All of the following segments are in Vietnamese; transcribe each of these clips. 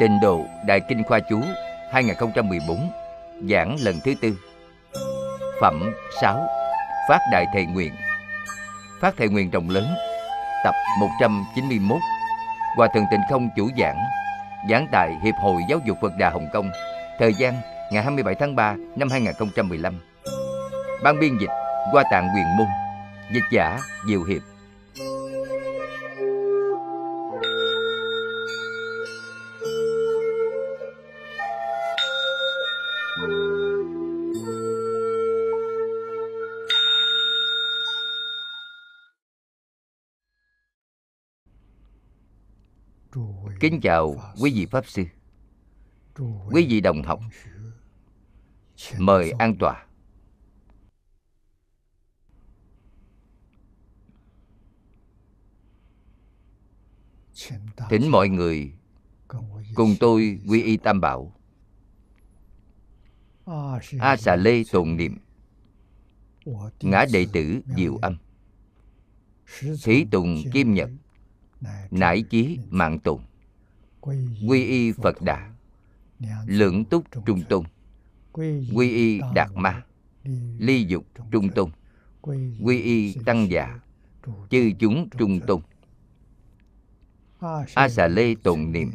Trình độ Đại Kinh Khoa Chú 2014 Giảng lần thứ tư. Phẩm 6 Phát Đại Thệ Nguyện. Phát Thệ Nguyện rộng lớn, Tập 191 Hòa Thượng Tịnh Không chủ giảng Giảng tại Hiệp hội Giáo dục Phật Đà Hồng Kông, Thời gian ngày 27 tháng 3 năm 2015 Ban biên dịch Hoa Tạng Quyền Môn, Dịch giả Diệu Hiệp. Kính chào quý vị Pháp Sư Quý vị đồng học. Mời an tòa, Thỉnh mọi người cùng tôi quy y tam bảo. A xà lê tồn niệm. Ngã đệ tử diệu âm. Thí tùng kim nhật. Nải chí mạng tùng quy y phật đà. Lượng túc trung tôn. Quy y đạt ma. Ly dục trung tôn. Quy y tăng già. Chư chúng trung tôn. A xà lê tụng niệm.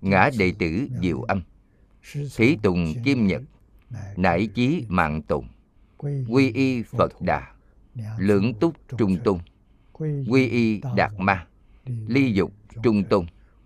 Ngã đệ tử diệu âm. Thí tùng kim nhật. Nải chí mạng tụng quy y phật đà. Lượng túc trung tôn. Quy y đạt ma. Ly dục trung tôn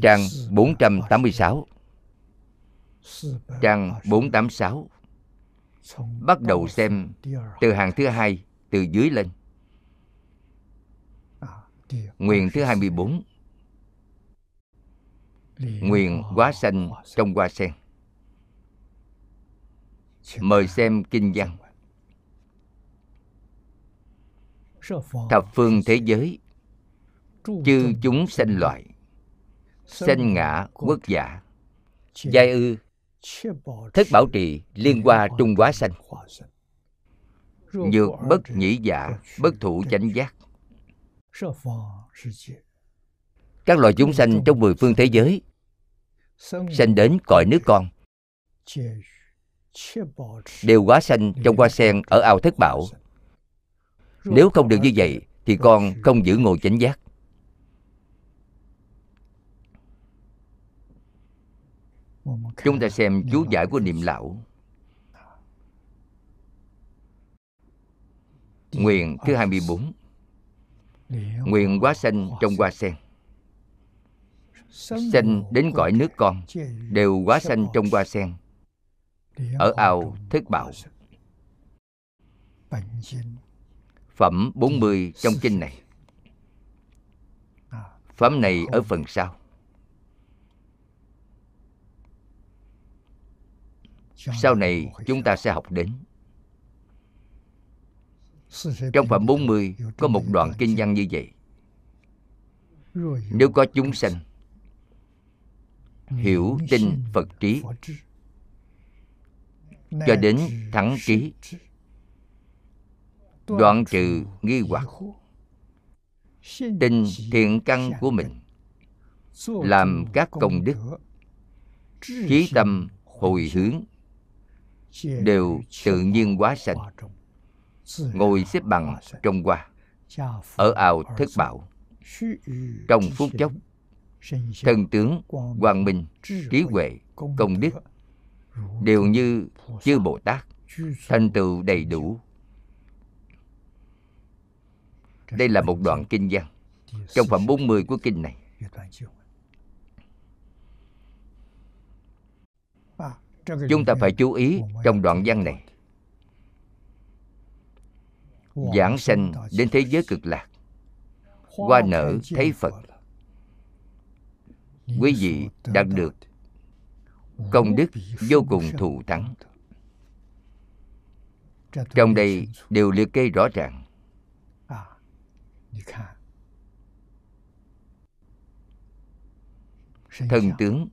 Trang 486 Trang 486 Bắt đầu xem từ hàng thứ hai từ dưới lên. Nguyện thứ 24 Nguyện quá xanh trong hoa sen. Mời xem kinh văn. Thập phương thế giới, Chư chúng sanh loại sanh ngã quốc giả. giai ư. thất bảo trì liên hoa trung quá sanh. nhược bất nhĩ giả bất thủ chánh giác. Các loài chúng sanh trong mười phương thế giới sanh đến cõi nước con. đều quá sanh trong hoa sen ở ao thất bảo. Nếu không được như vậy thì con không giữ ngồi chánh giác Chúng ta xem chú giải của niệm lão. Nguyện thứ 24 Nguyện quá sanh trong hoa sen. Sanh đến cõi nước con Đều quá sanh trong hoa sen. Ở ao thức bảo Phẩm 40 trong kinh này. Phẩm này ở phần sau Sau này chúng ta sẽ học đến. Trong phẩm 40 có một đoạn kinh văn như vậy. Nếu có chúng sanh Hiểu tin Phật trí Cho đến thắng trí Đoạn trừ nghi hoặc Tin thiện căn của mình Làm các công đức Chí tâm hồi hướng đều tự nhiên quá sanh. Ngồi xếp bằng trong hoa, ở ao thất bảo, trong phút chốc thân tướng quang minh, trí huệ, công đức, đều như chư bồ tát, thành tựu đầy đủ. Đây là một đoạn kinh văn trong phẩm 40 của kinh này. Chúng ta phải chú ý trong đoạn văn này. Giảng sanh đến thế giới cực lạc. Qua nở thấy phật. Quý vị đạt được công đức vô cùng thù thắng. Trong đây đều liệt kê rõ ràng. Thân tướng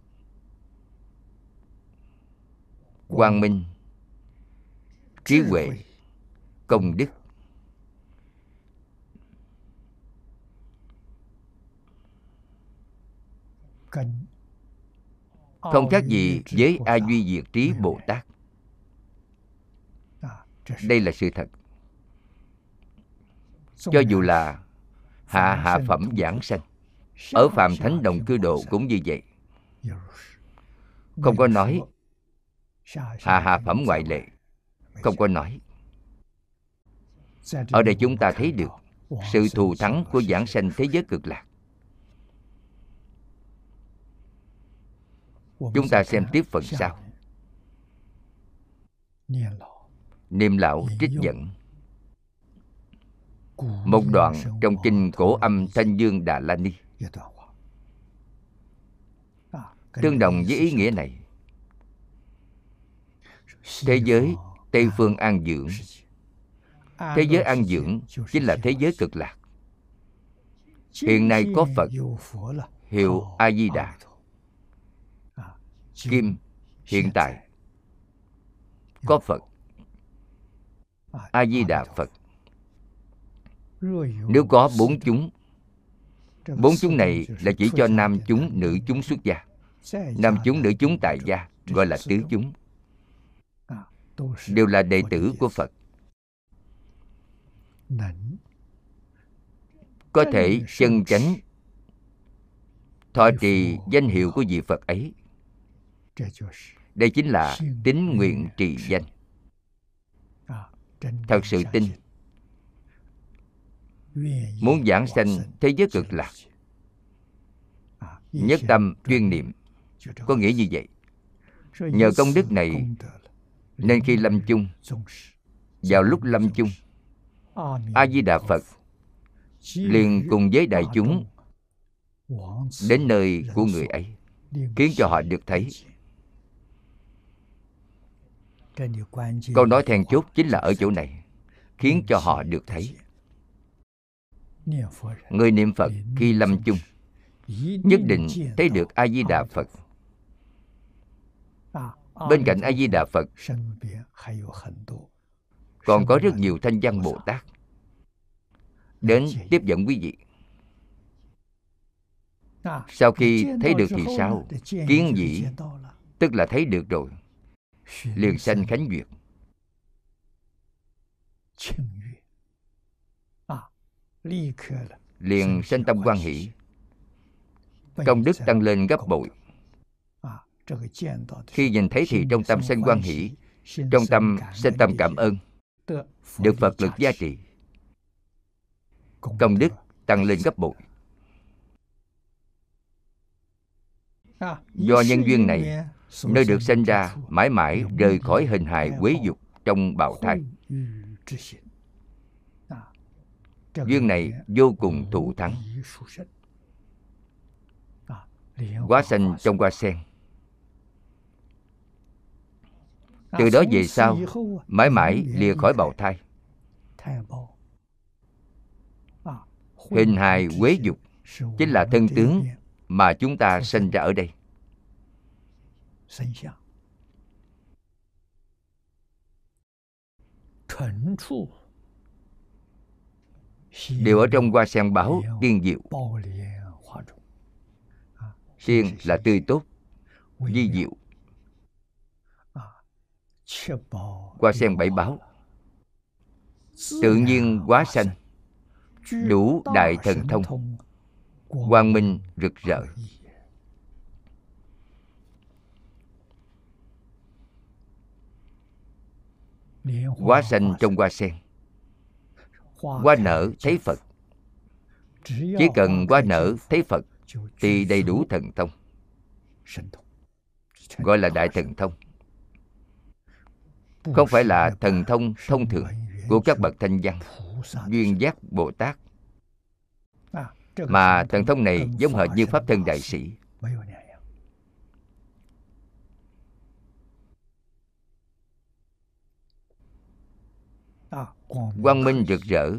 quang minh trí huệ công đức. Không khác gì với a duy diệt trí bồ tát. Đây là sự thật. Cho dù là hạ hạ phẩm giảng sanh ở phàm thánh đồng cư độ cũng như vậy. Không có nói hạ hạ phẩm ngoại lệ. không có nói. ở đây chúng ta thấy được sự thù thắng của giảng sanh thế giới cực lạc. Chúng ta xem tiếp phần sau. niệm lão trích dẫn. Một đoạn trong kinh cổ âm thanh dương đà la ni. Tương đồng với ý nghĩa này thế giới tây phương an dưỡng. Thế giới an dưỡng chính là thế giới cực lạc. Hiện nay có phật hiệu a di đà kim hiện tại có phật. A di đà phật. Nếu có bốn chúng bốn chúng này là chỉ cho nam chúng nữ chúng xuất gia. Nam chúng nữ chúng tại gia gọi là tứ chúng đều là đệ tử của phật. Có thể chân chánh thọ trì danh hiệu của vị phật ấy. Đây chính là tín nguyện trì danh. Thật sự tin. muốn giảng sanh thế giới cực lạc nhất tâm chuyên niệm. có nghĩa như vậy. Nhờ công đức này nên khi lâm chung, vào lúc lâm chung a di đà phật liền cùng với đại chúng đến nơi của người ấy, khiến cho họ được thấy. Câu nói then chốt chính là ở chỗ này, khiến cho họ được thấy. Người niệm phật khi lâm chung, nhất định thấy được a di đà phật bên cạnh a di đà phật, còn có rất nhiều thanh văn bồ tát. Đến tiếp dẫn quý vị. Sau khi thấy được thì sao? Kiến dĩ, tức là thấy được rồi. Liền sanh khánh duyệt. Liền sanh tâm quan hỷ. Công đức tăng lên gấp bội khi nhìn thấy thì trong tâm sanh quan hỷ trong tâm sanh tâm cảm ơn được phật lực gia trì công đức tăng lên gấp bội. Do nhân duyên này nơi được sinh ra mãi mãi rời khỏi hình hài quế dục trong bào thai. Duyên này vô cùng thụ thắng. Quá sanh trong hoa sen từ đó về sau, mãi mãi lìa khỏi bào thai. Hình hài quế dục chính là thân tướng mà chúng ta sinh ra ở đây. Đều ở trong hoa sen báo tiên diệu. Tiên là tươi tốt di diệu hoa sen bảy báo tự nhiên quá xanh đủ đại thần thông. Quang minh rực rỡ. Quá xanh trong hoa sen. Hoa nở thấy phật. Chỉ cần hoa nở thấy phật thì đầy đủ thần thông. Gọi là đại thần thông không phải là thần thông thông thường của các bậc thanh văn, duyên giác bồ tát mà thần thông này giống hệt như pháp thân đại sĩ. Quang minh rực rỡ,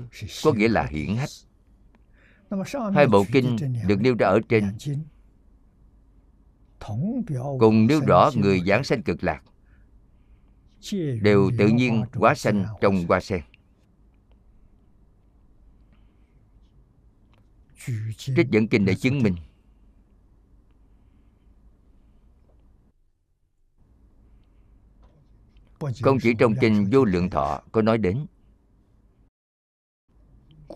có nghĩa là hiển hách. Hai bộ kinh được nêu ra ở trên. Cùng nêu rõ người giảng sanh cực lạc đều tự nhiên hóa sanh trong hoa sen. Trích dẫn kinh để chứng minh. Không chỉ trong kinh vô lượng thọ có nói đến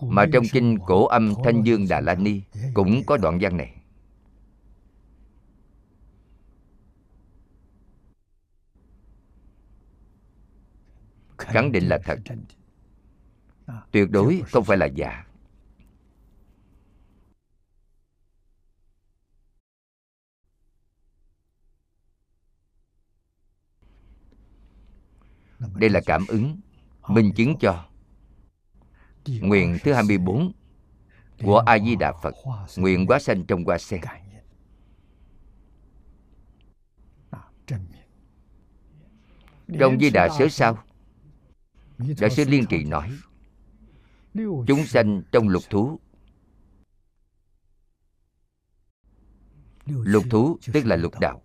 mà trong kinh cổ âm thanh dương đà la ni cũng có đoạn văn này khẳng định là thật. Tuyệt đối không phải là giả. Đây là cảm ứng minh chứng cho nguyện thứ 24 của a di đà phật, nguyện quá sanh trong hoa sen. Trong di đà sớ sao? Đại sư liên trì nói chúng sanh trong lục thú. Lục thú tức là lục đạo.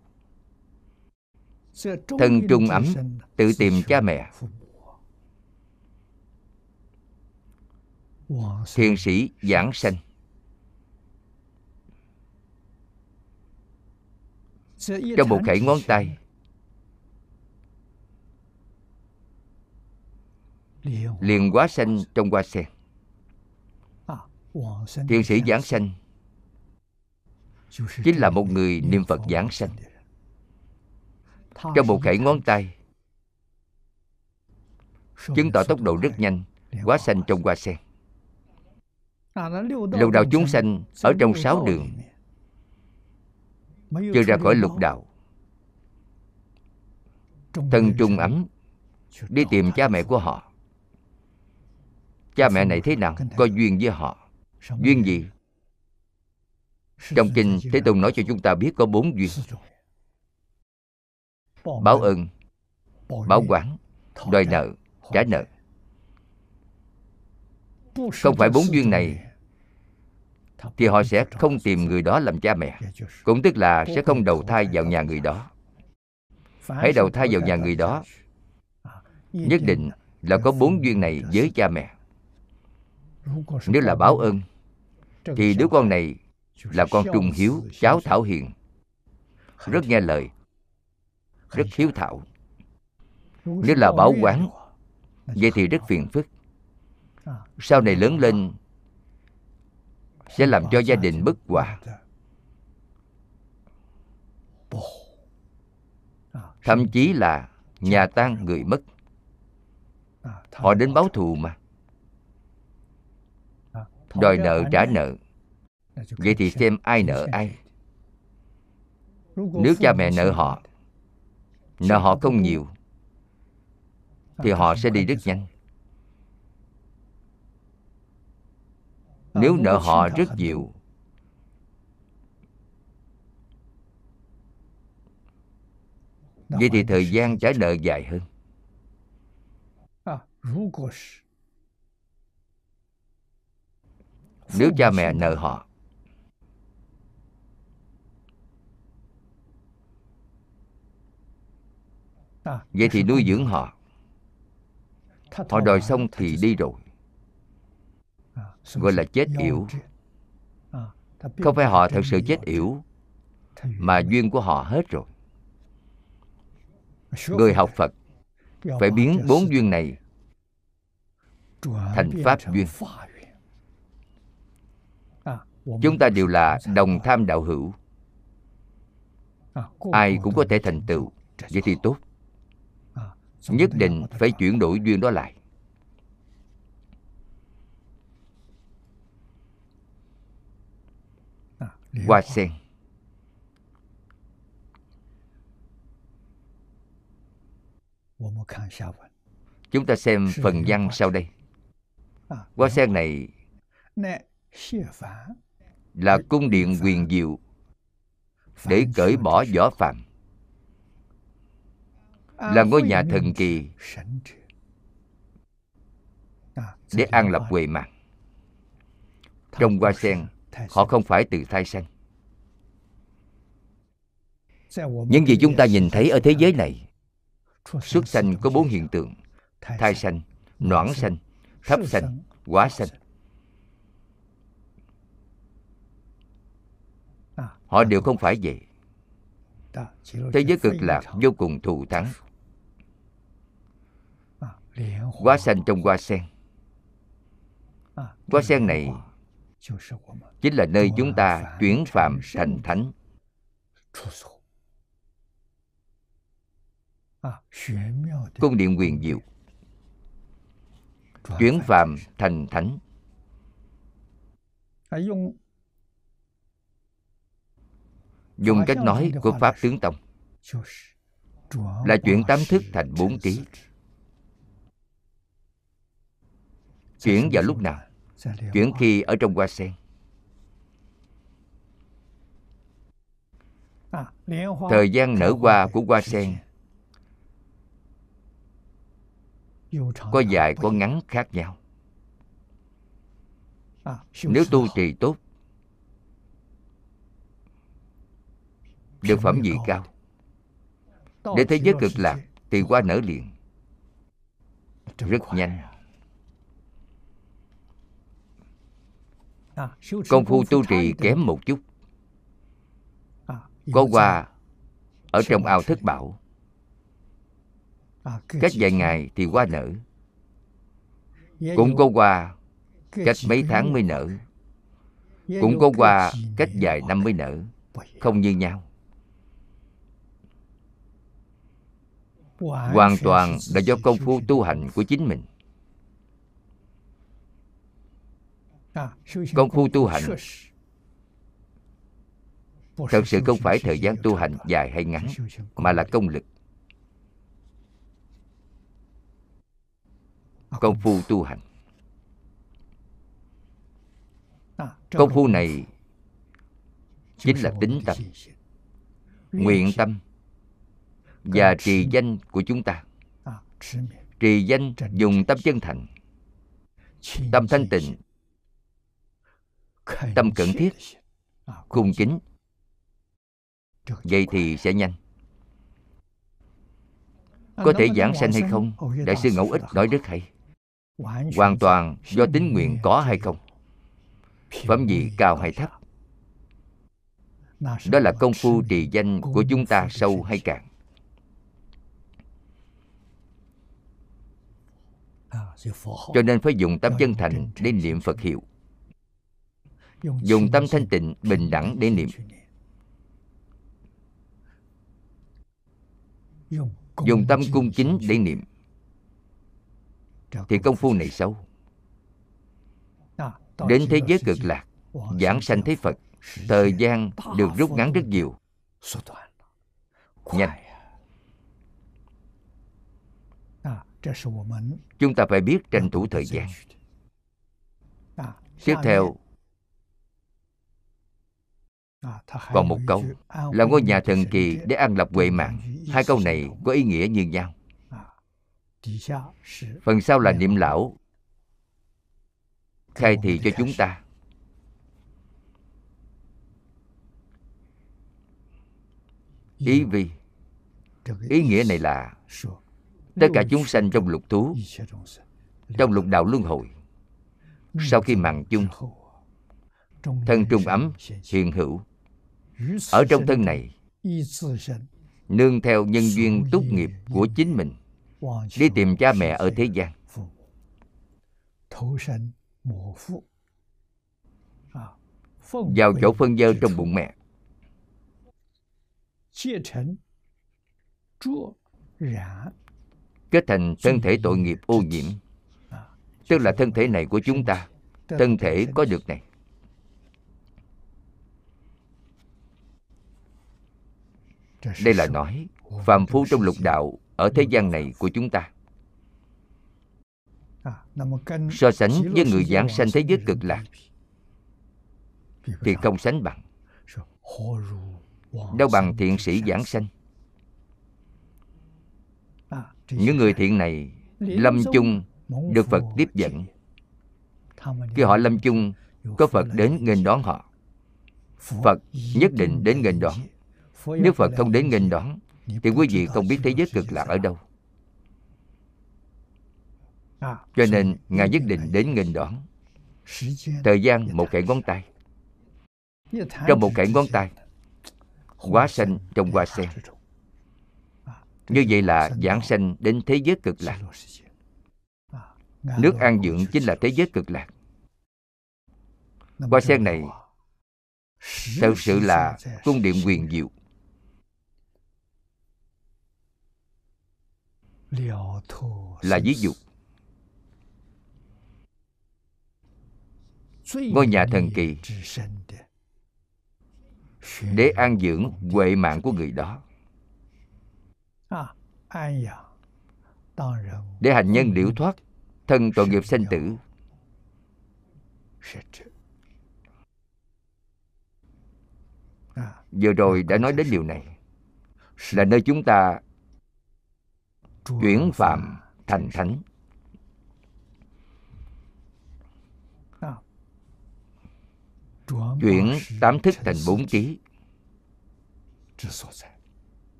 thân trung ấm tự tìm cha mẹ. thiền sĩ giảng sanh. trong một khẩy ngón tay liền quá sanh trong hoa sen. Thiền sĩ giảng sanh. Chính là một người niệm phật giảng sanh. Trong một khẩy ngón tay chứng tỏ tốc độ rất nhanh quá sanh trong hoa sen. Lục đạo chúng sanh ở trong sáu đường. chưa ra khỏi lục đạo. thân trung ấm đi tìm cha mẹ của họ cha mẹ này thế nào? Có duyên với họ. Duyên gì? Trong kinh thế tôn nói cho chúng ta biết có bốn duyên. Báo ơn, báo quán, đòi nợ, trả nợ. Không phải bốn duyên này thì họ sẽ không tìm người đó làm cha mẹ, cũng tức là sẽ không đầu thai vào nhà người đó. Hãy đầu thai vào nhà người đó. Nhất định là có bốn duyên này với cha mẹ nếu là báo ơn thì đứa con này là con trung hiếu cháu thảo hiền. Rất nghe lời rất hiếu thảo. Nếu là báo quán vậy thì rất phiền phức. Sau này lớn lên sẽ làm cho gia đình bất hòa. Thậm chí là nhà tan người mất. Họ đến báo thù mà đòi nợ trả nợ. Vậy thì xem ai nợ ai. Nếu cha mẹ nợ họ. Nợ họ không nhiều. Thì họ sẽ đi rất nhanh nếu nợ họ rất nhiều. vậy thì thời gian trả nợ dài hơn nếu cha mẹ nợ họ. Vậy thì nuôi dưỡng họ. Họ đòi xong thì đi rồi. Gọi là chết yểu. Không phải họ thật sự chết yểu, mà duyên của họ hết rồi. Người học phật phải biến bốn duyên này thành pháp duyên chúng ta đều là đồng tham đạo hữu. Ai cũng có thể thành tựu. Vậy thì tốt. Nhất định phải chuyển đổi duyên đó lại. Hoa sen. Chúng ta xem phần văn sau đây. Hoa sen này là cung điện quyền diệu để cởi bỏ võ phạm là ngôi nhà thần kỳ để an lập huệ mạng. Trong hoa sen, họ không phải từ thai sanh những gì chúng ta nhìn thấy ở thế giới này, xuất sanh có bốn hiện tượng thai sanh, noãn sanh, thấp sanh quá sanh. Họ đều không phải vậy. Thế giới cực lạc vô cùng thù thắng. Hoa xanh trong hoa sen. Hoa sen này chính là nơi chúng ta chuyển phạm thành thánh. Cung điện quyền diệu. Chuyển phạm thành thánh dùng cách nói của pháp tướng tông. Là chuyển tám thức thành bốn trí chuyển vào lúc nào? chuyển khi ở trong hoa sen. Thời gian nở hoa của hoa sen có dài có ngắn khác nhau. Nếu tu trì tốt được phẩm vị cao? Để thế giới cực lạc, thì qua nở liền. Rất nhanh. Công phu tu trì kém một chút. Có qua ở trong ao thất bảo. Cách vài ngày thì qua nở. Cũng có qua cách mấy tháng mới nở. Cũng có qua cách vài năm mới nở. Không như nhau. Hoàn toàn là do công phu tu hành của chính mình. Công phu tu hành thật sự không phải thời gian tu hành dài hay ngắn, mà là công lực. Công phu tu hành. Công phu này chính là tính tâm, nguyện tâm và trì danh của chúng ta. Trì danh dùng tâm chân thành. Tâm thanh tịnh. tâm cẩn thiết. cung kính. Vậy thì sẽ nhanh. Có thể giảng sanh hay không? đại sư ngẫu ích nói rất hay. Hoàn toàn do tính nguyện có hay không? Phẩm vị cao hay thấp? Đó là công phu trì danh của chúng ta sâu hay cạn cho nên phải dùng tâm chân thành để niệm phật hiệu. Dùng tâm thanh tịnh bình đẳng để niệm. dùng tâm cung kính để niệm. Thì công phu này sâu đến thế giới cực lạc giảng sanh thế phật thời gian được rút ngắn rất nhiều. Nhanh chúng ta phải biết tranh thủ thời gian. tiếp theo còn một câu là ngôi nhà thần kỳ để an lập huệ mạng hai câu này có ý nghĩa như nhau. phần sau là niệm lão khai thị cho chúng ta. ý vì ý nghĩa này là tất cả chúng sanh trong lục thú, trong lục đạo luân hồi. Sau khi mặn chung, thân trung ấm, hiện hữu, ở trong thân này, nương theo nhân duyên tốt nghiệp của chính mình, đi tìm cha mẹ ở thế gian. Vào chỗ phân dơ trong bụng mẹ kết thành thân thể tội nghiệp ô nhiễm. tức là thân thể này của chúng ta thân thể có được này. Đây là nói phàm phu trong lục đạo ở thế gian này của chúng ta. So sánh với người giảng sanh thế giới cực lạc thì không sánh bằng. Đâu bằng thiện sĩ giảng sanh những người thiện này lâm chung được phật tiếp dẫn. Khi họ lâm chung, có phật đến nghênh đón họ. Phật nhất định đến nghênh đón. Nếu phật không đến nghênh đón, thì quý vị không biết thế giới cực lạc ở đâu. Cho nên ngài nhất định đến nghênh đón. Thời gian một khẽ ngón tay. Trong một khẽ ngón tay quá xanh trong hoa sen như vậy là giảng sanh đến thế giới cực lạc. Nước an dưỡng chính là thế giới cực lạc. Hoa sen này thật sự là cung điện quyền diệu. Là ví dụ. Ngôi nhà thần kỳ. để an dưỡng huệ mạng của người đó để hành nhân liễu thoát thân tội nghiệp sanh tử. Vừa rồi đã nói đến điều này. Là nơi chúng ta chuyển phạm thành thánh. Chuyển tám thức thành bốn trí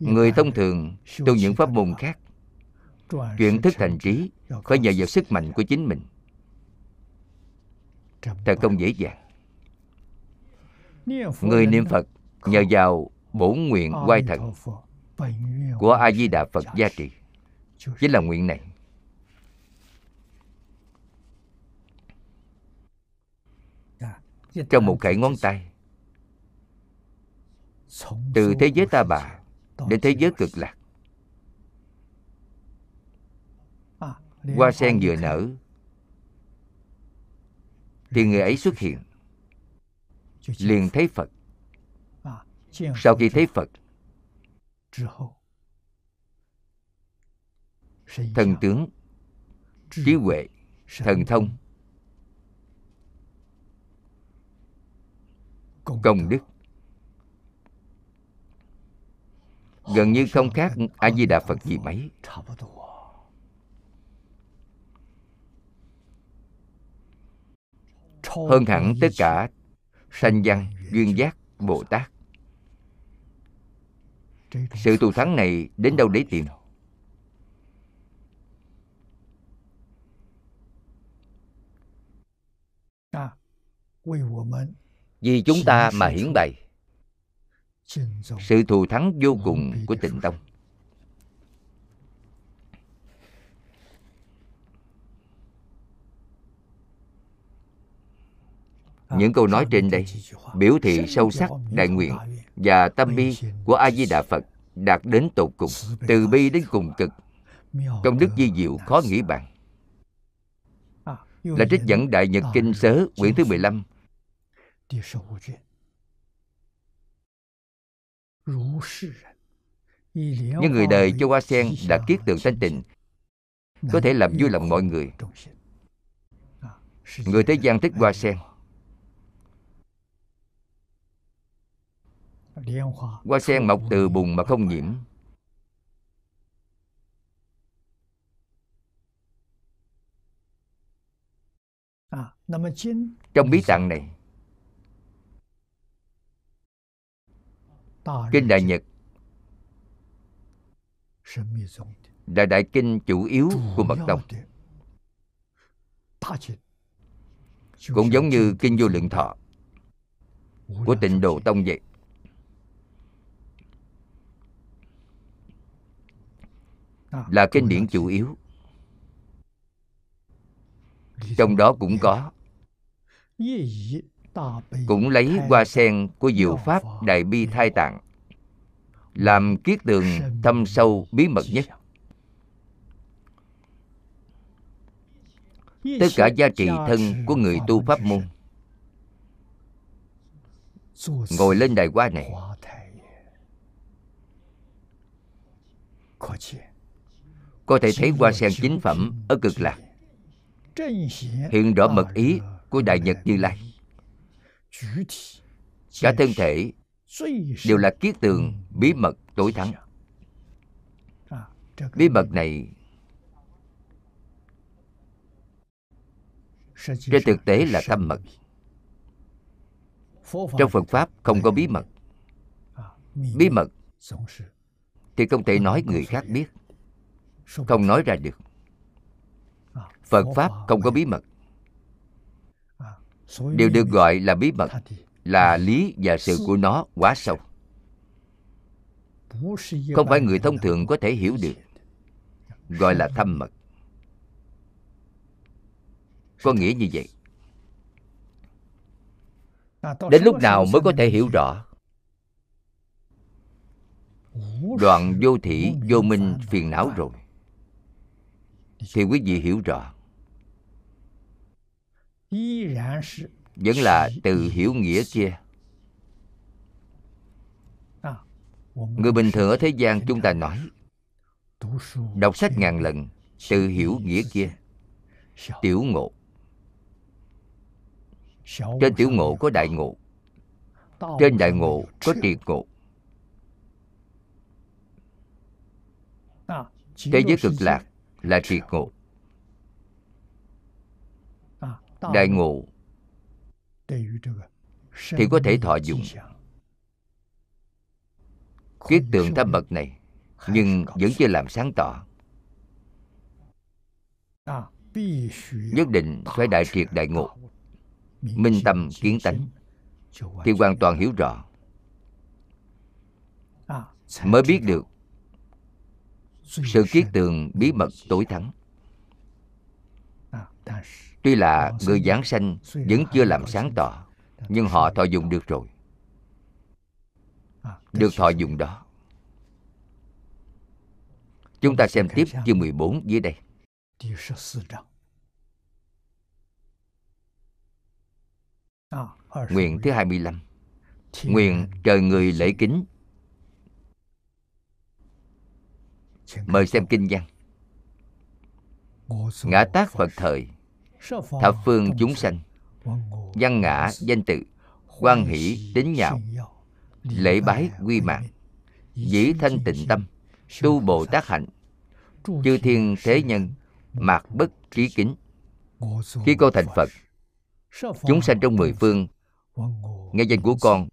người thông thường tu những pháp môn khác. Chuyển thức thành trí phải nhờ vào sức mạnh của chính mình. Thật không dễ dàng. Người niệm phật nhờ vào bổn nguyện quay thần của a di đà phật gia trì. Chính là nguyện này. Trong một cái ngón tay, từ thế giới ta bà đến thế giới cực lạc. Hoa sen vừa nở, thì người ấy xuất hiện. Liền thấy phật. Sau khi thấy phật, thần tướng, trí huệ, thần thông, công đức. Gần như không khác a di đà phật gì mấy. Hơn hẳn tất cả sanh văn duyên giác bồ tát. Sự thù thắng này đến đâu để tìm vì chúng ta mà hiển bày sự thù thắng vô cùng của tịnh tông. Những câu nói trên đây biểu thị sâu sắc đại nguyện và tâm bi của a di đà phật đạt đến tột cùng từ bi đến cùng cực. Công đức di diệu khó nghĩ bàn. Là trích dẫn đại nhật kinh sớ quyển thứ 15 những người đời cho hoa sen đã kiết tượng thanh tịnh có thể làm vui lòng mọi người. Người thế gian thích hoa sen. Hoa sen mọc từ bùn mà không nhiễm. Trong bí tạng này kinh đại nhật. Là đại kinh chủ yếu của mật tông. cũng giống như kinh vô lượng thọ. Của tịnh độ tông vậy. Là kinh điển chủ yếu. Trong đó cũng có cũng lấy hoa sen của diệu pháp đại bi thai tạng, làm kiết tường thâm sâu bí mật nhất. Tất cả giá trị thân của người tu pháp môn ngồi lên đài hoa này. Có thể thấy hoa sen chính phẩm ở cực lạc. Hiện rõ mật ý của đại nhật như lai cả thân thể đều là kiết tường bí mật tối thắng. bí mật này trên thực tế là tâm mật. Trong phật pháp không có bí mật. bí mật thì không thể nói người khác biết không nói ra được. Phật pháp không có bí mật điều được gọi là bí mật là lý và sự của nó quá sâu. Không phải người thông thường có thể hiểu được gọi là thâm mật. Có nghĩa như vậy. Đến lúc nào mới có thể hiểu rõ? Đoạn vô thỉ vô minh phiền não rồi. Thì quý vị hiểu rõ vẫn là từ hiểu nghĩa kia người bình thường ở thế gian chúng ta nói đọc sách ngàn lần từ hiểu nghĩa kia. tiểu ngộ. trên tiểu ngộ có đại ngộ. trên đại ngộ có triệt ngộ. thế giới cực lạc là triệt ngộ đại ngộ。thì có thể thọ dụng。kiết tượng thâm mật này nhưng vẫn chưa làm sáng tỏ. Nhất định phải đại triệt đại ngộ. minh tâm kiến tánh. thì hoàn toàn hiểu rõ. Mới biết được sự kiết tường bí mật tối thắng tuy là người giảng sanh vẫn chưa làm sáng tỏ, nhưng họ thọ dụng được rồi. Được thọ dụng đó. Chúng ta xem tiếp chương 14 dưới đây. Nguyện thứ 25 Nguyện trời người lễ kính. Mời xem kinh văn. Ngã tác Phật thời. Thập phương chúng sanh. Văn ngã danh tự quan hỷ tính nhạo Lễ bái quy mạng. Dĩ thanh tịnh tâm. Tu Bồ Tát hạnh. Chư thiên thế nhân. Mạc bất trí kính. Khi con thành Phật Chúng sanh trong mười phương Nghe danh của con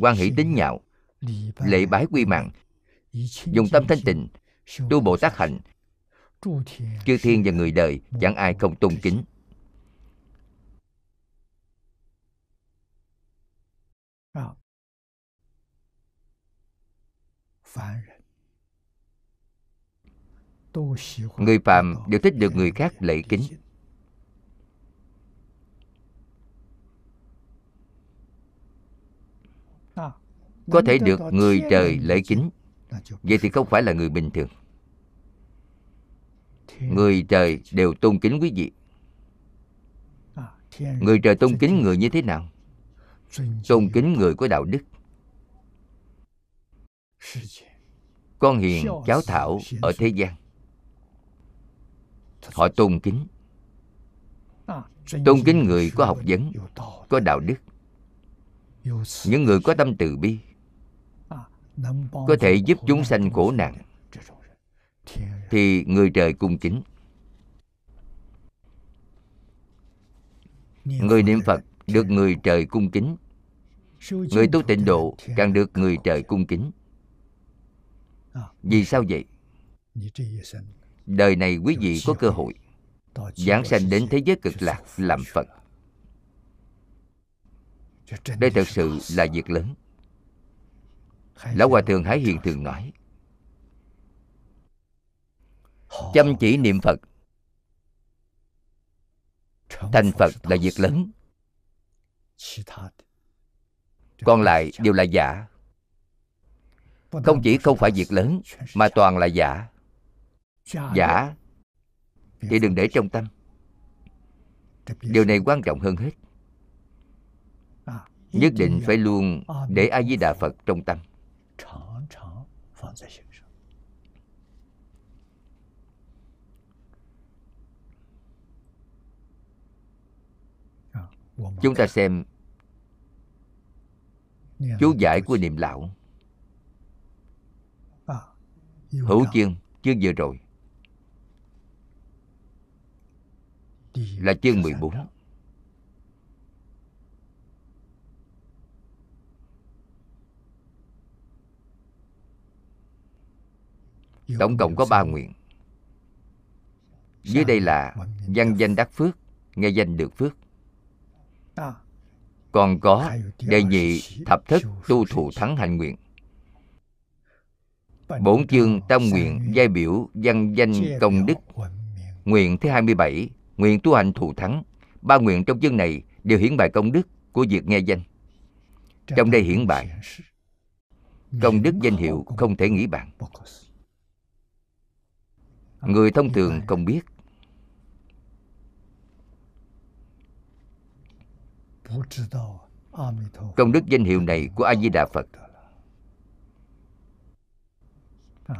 quan hỷ tính nhạo Lễ bái quy mạng Dùng tâm thanh tịnh Tu Bồ Tát hạnh Chư thiên và người đời Chẳng ai không tôn kính. Người phàm đều thích được người khác lễ kính. Có thể được người trời lễ kính. Vậy thì không phải là người bình thường Người trời đều tôn kính quý vị Người trời tôn kính người như thế nào? Tôn kính người có đạo đức Con hiền cháu thảo ở thế gian Họ tôn kính Tôn kính người có học vấn Có đạo đức Những người có tâm từ bi Có thể giúp chúng sanh khổ nạn thì người trời cung kính. Người niệm Phật được người trời cung kính. Người tu tịnh độ càng được người trời cung kính. Vì sao vậy? Đời này quý vị có cơ hội Giảng sanh đến thế giới cực lạc làm Phật. Đây thật sự là việc lớn. Lão Hòa Thượng Hải Hiền thường nói Chăm chỉ niệm Phật. Thành Phật là việc lớn. Còn lại đều là giả. Không chỉ không phải việc lớn, Mà toàn là giả. Giả Thì đừng để trong tâm. Điều này quan trọng hơn hết. Nhất định phải luôn để A-di-đà Phật trong tâm. Chúng ta xem chú giải của niệm lão. Hữu chương chương vừa rồi. Là chương 14 tổng cộng có ba nguyện. Dưới đây là văn danh đắc phước nghe danh được phước còn có đệ nhị thập thất tu thù thắng hạnh nguyện. Bổn chương tâm nguyện giai biểu văn danh công đức. Nguyện thứ 27 Nguyện tu hành thù thắng. Ba nguyện trong chương này đều hiển bài công đức của việc nghe danh. Trong đây hiển bài Công đức danh hiệu không thể nghĩ bàn. Người thông thường không biết Công đức danh hiệu này của A-di-đà Phật.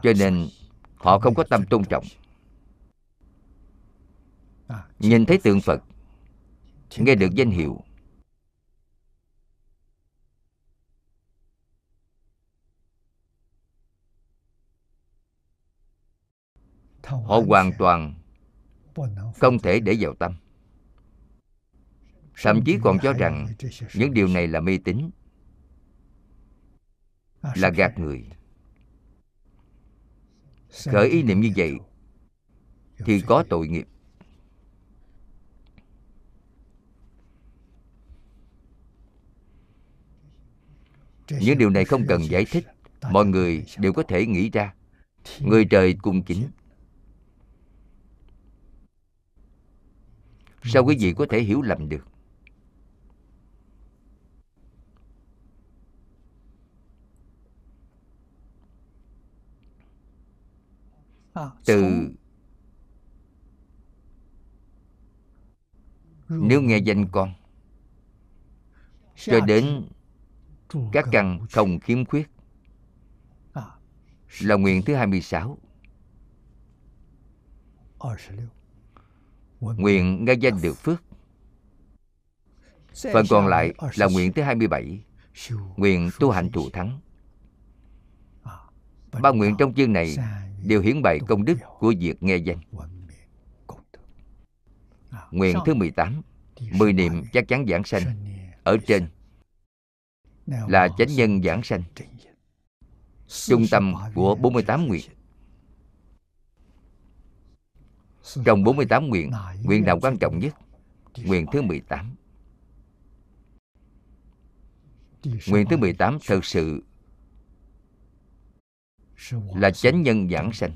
Cho nên, họ không có tâm tôn trọng. Nhìn thấy tượng phật, nghe được danh hiệu. Họ hoàn toàn không thể để vào tâm thậm chí còn cho rằng những điều này là mê tín là gạt người. Khởi ý niệm như vậy thì có tội nghiệp. Những điều này không cần giải thích mọi người đều có thể nghĩ ra. Người trời cung kính. sao quý vị có thể hiểu lầm được từ nếu nghe danh con cho đến các căn không khiếm khuyết. Là nguyện thứ 26 Nguyện. Nghe danh được phước. Phần còn lại là nguyện thứ 27 Nguyện tu hạnh thù thắng. Ba nguyện trong chương này đều hiển bày công đức của việc nghe danh. Nguyện thứ 18 mười niệm chắc chắn giảng sanh ở trên là chánh nhân giảng sanh. Trung tâm của 48 nguyện. Trong 48 nguyện nguyện nào quan trọng nhất? Nguyện thứ 18 nguyện thứ 18 thật sự là chánh nhân giảng sanh.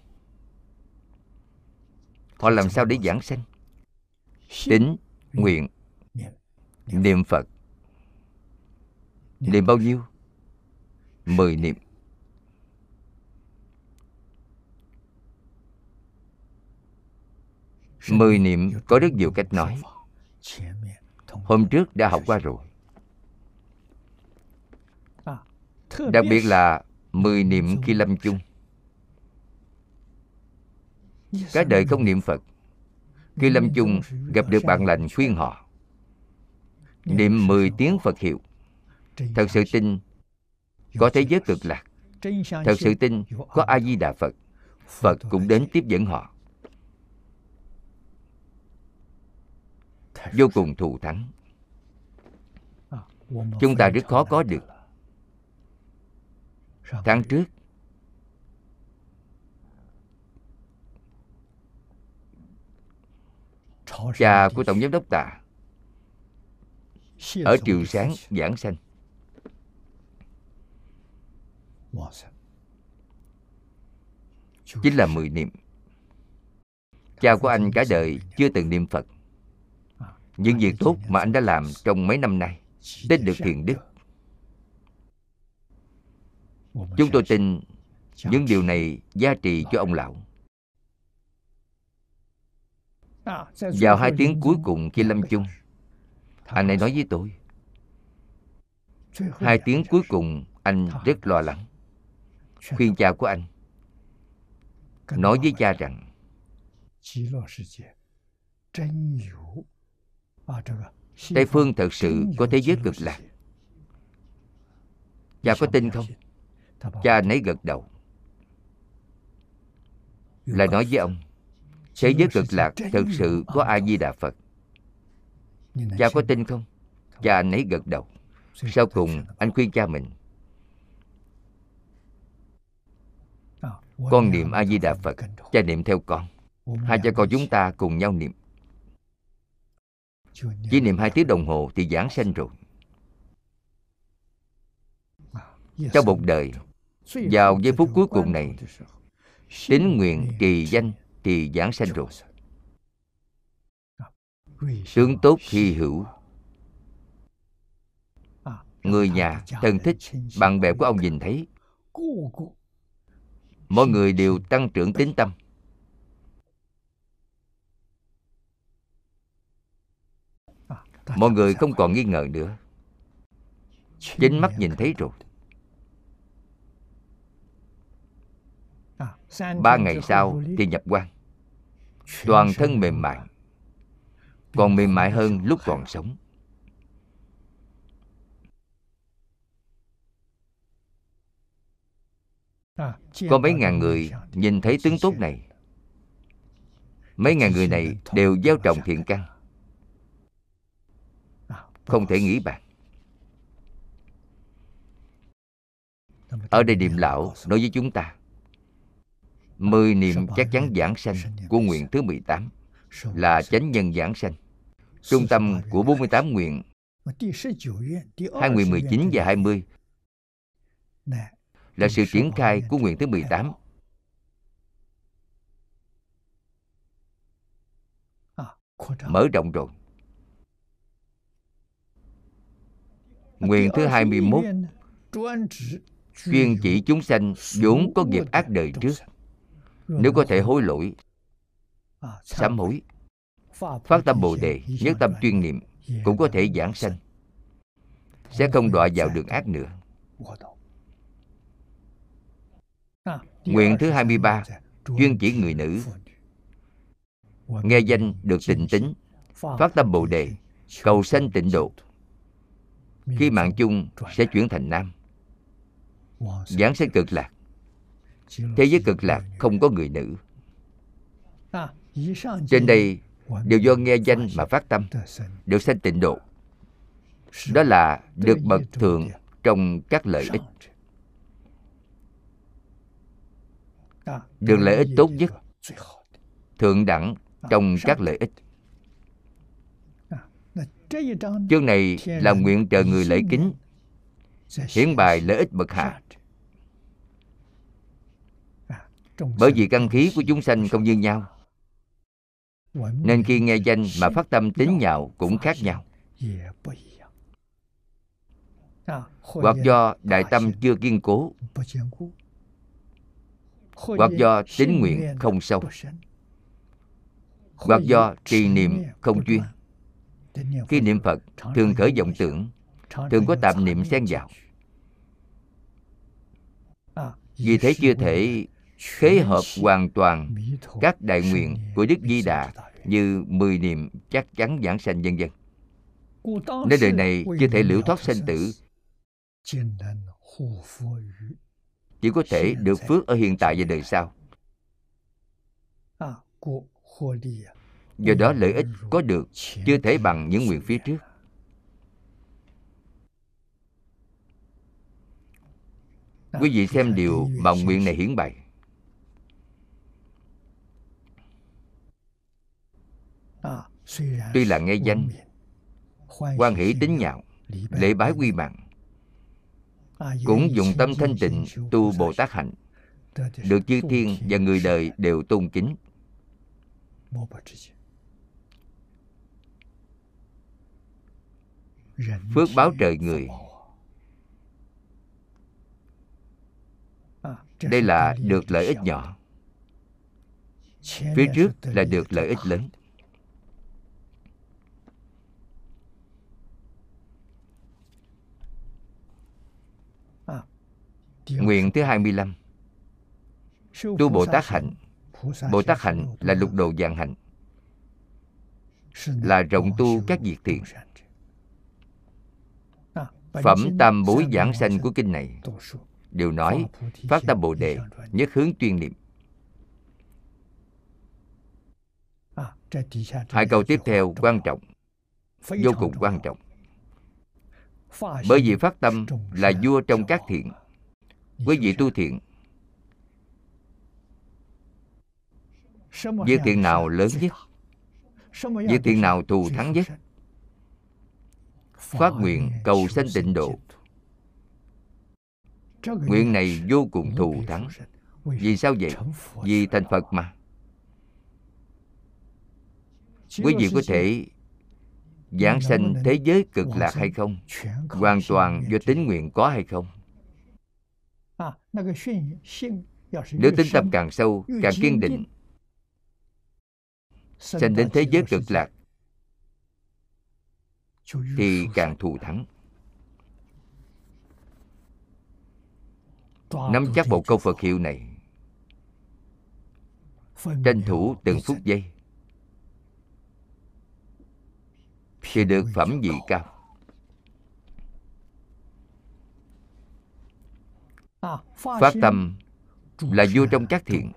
Họ làm sao để giảng sanh? Tính nguyện niệm phật. Niệm bao nhiêu? Mười niệm. Mười niệm có rất nhiều cách nói. hôm trước đã học qua rồi. Đặc biệt là mười niệm khi lâm chung. Cả đời không niệm Phật Khi lâm chung gặp được bạn lành khuyên họ. Niệm mười tiếng Phật hiệu. Thật sự tin, Có thế giới cực lạc. Thật sự tin, có A-di-đà Phật. Phật cũng đến tiếp dẫn họ. Vô cùng thù thắng. Chúng ta rất khó có được. Tháng trước. Cha của Tổng Giám đốc Tạ Ở Triều Sáng giảng sanh. Chính là mười niệm. Cha của anh cả đời chưa từng niệm Phật. Những việc tốt mà anh đã làm trong mấy năm nay Tích được thiền đức chúng tôi tin những điều này giá trị cho ông lão. Vào hai tiếng cuối cùng khi lâm chung, anh ấy nói với tôi. Hai tiếng cuối cùng, anh rất lo lắng. Khuyên cha của anh nói với cha rằng, tây phương thật sự có thế giới cực lạc. Cha có tin không? Cha nấy gật đầu. Lại nói với ông thế giới cực lạc thực sự có a di đà phật. Cha có tin không? Cha nấy gật đầu. Sau cùng anh khuyên cha mình con niệm a di đà phật cha niệm theo con. Hai cha con chúng ta cùng nhau niệm. Chỉ niệm hai tiếng đồng hồ thì giảng sanh rồi. Trong một đời vào giây phút cuối cùng này tín nguyện trì danh thì giảng sanh rồi tướng tốt hy hữu. Người nhà thân thích, bạn bè của ông nhìn thấy. Mọi người đều tăng trưởng tín tâm. Mọi người không còn nghi ngờ nữa. Chính mắt nhìn thấy rồi. Ba ngày sau thì nhập quan. Toàn thân mềm mại. còn mềm mại hơn lúc còn sống. Có mấy ngàn người nhìn thấy tướng tốt này. Mấy ngàn người này đều gieo trồng thiện căn. Không thể nghĩ bàn. Ở đây niệm lão nói với chúng ta Mười niệm chắc chắn giảng sanh của nguyện thứ 18 là chánh nhân giảng sanh. Trung tâm của 48 nguyện Hai nguyện 19 và 20 là sự triển khai của nguyện thứ 18 mở rộng rồi. Nguyện thứ 21 chuyên chỉ chúng sanh vốn có nghiệp ác đời trước nếu có thể hối lỗi sám hối phát tâm bồ đề nhất tâm chuyên niệm cũng có thể giảng sanh. Sẽ không đọa vào đường ác nữa. Nguyện thứ 23 Chuyên chỉ người nữ. Nghe danh được tịnh tính Phát tâm Bồ Đề Cầu sanh tịnh độ. Khi mạng chung sẽ chuyển thành nam. Giảng sanh cực lạc Thế giới cực lạc không có người nữ. Trên đây đều do nghe danh mà phát tâm Được sanh tịnh độ. Đó là được bậc thượng trong các lợi ích. Được lợi ích tốt nhất. Thượng đẳng trong các lợi ích. Chương này là nguyện chờ người lễ kính Hiển bài lợi ích bậc hạ bởi vì căn khí của chúng sanh không như nhau. Nên khi nghe danh mà phát tâm tín nhạo cũng khác nhau. hoặc do đại tâm chưa kiên cố. hoặc do tín nguyện không sâu. hoặc do trì niệm không chuyên khi niệm phật thường khởi vọng tưởng thường có tạm niệm xen vào. vì thế chưa thể khế hợp hoàn toàn các đại nguyện của Đức Di Đà như mười niệm chắc chắn giảng sanh vân vân. Nếu đời này chưa thể liễu thoát sanh tử chỉ có thể được phước ở hiện tại và đời sau. Do đó lợi ích có được chưa thể bằng những nguyện phía trước. Quý vị xem điều mà nguyện này hiển bày. Tuy là nghe danh quan hỷ tính nhạo lễ bái quy mạng cũng dùng tâm thanh tịnh tu bồ tát hạnh. Được chư thiên và người đời đều tôn kính. Phước báo trời người. Đây là được lợi ích nhỏ. Phía trước là được lợi ích lớn Nguyện thứ 25 Tu Bồ Tát Hạnh. Bồ Tát Hạnh là lục đồ dạng hạnh. Là rộng tu các việc thiện. Phẩm tam bối giảng sanh của kinh này đều nói phát tâm bồ đề nhất hướng tuyên niệm. Hai câu tiếp theo quan trọng. Vô cùng quan trọng. Bởi vì phát tâm là vua trong các thiện quý vị tu thiện. Việc thiện nào lớn nhất? việc thiện nào thù thắng nhất? phát nguyện cầu sanh tịnh độ. nguyện này vô cùng thù thắng. vì sao vậy? vì thành phật mà. Quý vị có thể giảng sanh thế giới cực lạc hay không? hoàn toàn do tính nguyện có hay không nếu tính tâm càng sâu càng kiên định sanh đến thế giới cực lạc thì càng thù thắng。nắm chắc bộ câu phật hiệu này tranh thủ từng phút giây thì được phẩm vị cao phát tâm là vua trong các thiện.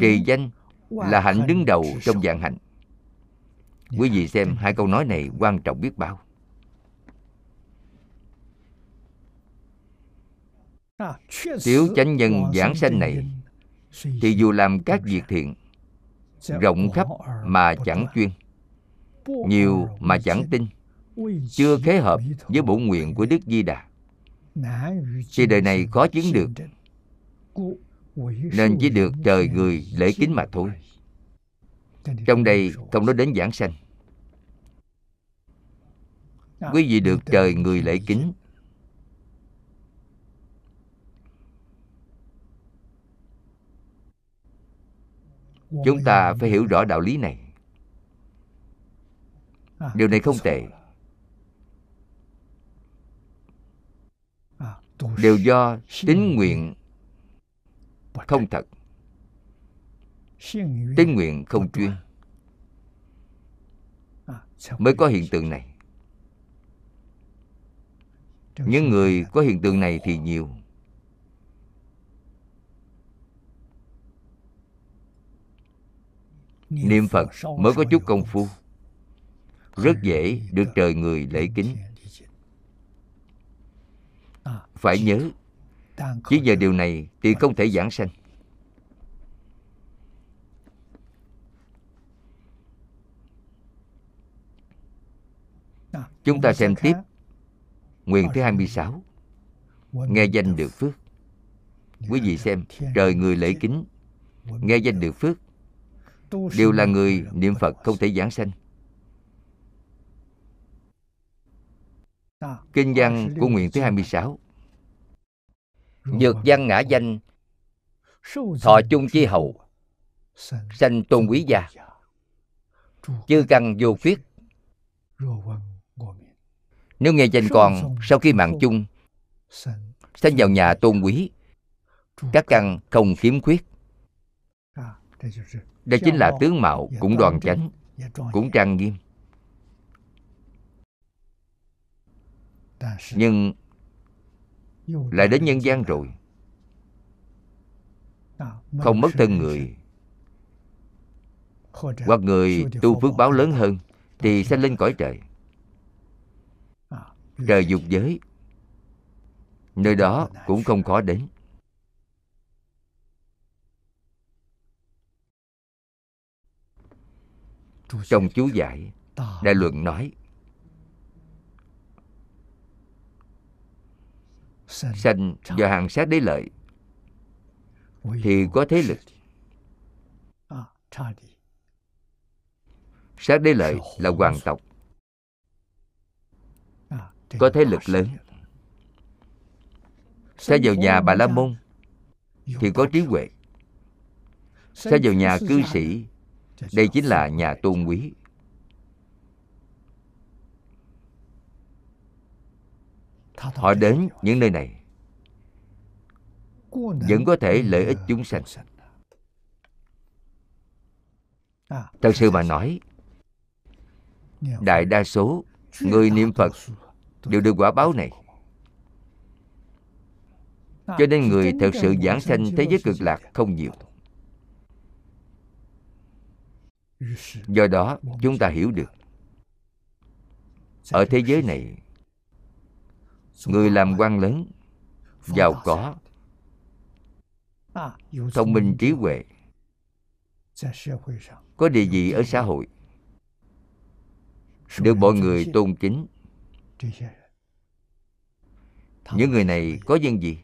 trì danh là hạnh đứng đầu trong dạng hạnh. quý vị xem hai câu nói này quan trọng biết bao. thiếu chánh nhân giảng sanh này thì dù làm các việc thiện rộng khắp mà chẳng chuyên nhiều mà chẳng tin chưa khế hợp với bổ nguyện của đức di đà thì đời này khó chứng được nên chỉ được trời người lễ kính mà thôi. trong đây không nói đến giảng sanh. Quý vị được trời người lễ kính. chúng ta phải hiểu rõ đạo lý này. Điều này không tệ đều do tính nguyện không thật. Tính nguyện không chuyên. Mới có hiện tượng này. Những người có hiện tượng này thì nhiều. Niệm phật mới có chút công phu. Rất dễ được trời người lễ kính phải nhớ, chỉ nhờ điều này thì không thể giảng sanh. Chúng ta xem tiếp Nguyện thứ 26 Nghe danh được phước. Quý vị xem, Trời người lễ kính. Nghe danh được phước. Đều là người niệm Phật không thể giảng sanh. Kinh văn của nguyện thứ 26 Nhược văn ngã danh Thọ chung chi hậu Sanh tôn quý gia. Chư căn vô khuyết. Nếu nghe danh còn Sau khi mạng chung Sanh vào nhà tôn quý Các căn không khiếm khuyết. Đây chính là tướng mạo cũng đoàn chánh Cũng trang nghiêm. Nhưng lại đến nhân gian rồi. Không mất thân người. Hoặc người tu phước báo lớn hơn thì sẽ lên cõi trời. Trời dục giới. Nơi đó cũng không khó đến. Trong chú giải đại luận nói sanh do hàng sát đế lợi. Thì có thế lực. Sát đế lợi là hoàng tộc. Có thế lực lớn. Sẽ vào nhà bà la môn thì có trí huệ. Sẽ vào nhà cư sĩ đây chính là nhà tôn quý họ đến những nơi này. Vẫn có thể lợi ích chúng sanh. Thật sự mà nói, đại đa số người niệm phật đều được quả báo này. Cho nên người thật sự giảng sanh thế giới cực lạc không nhiều. Do đó, chúng ta hiểu được, ở thế giới này người làm quan lớn. Giàu có. Thông minh trí huệ. Có địa vị ở xã hội. Được mọi người tôn kính. Những người này có dân gì?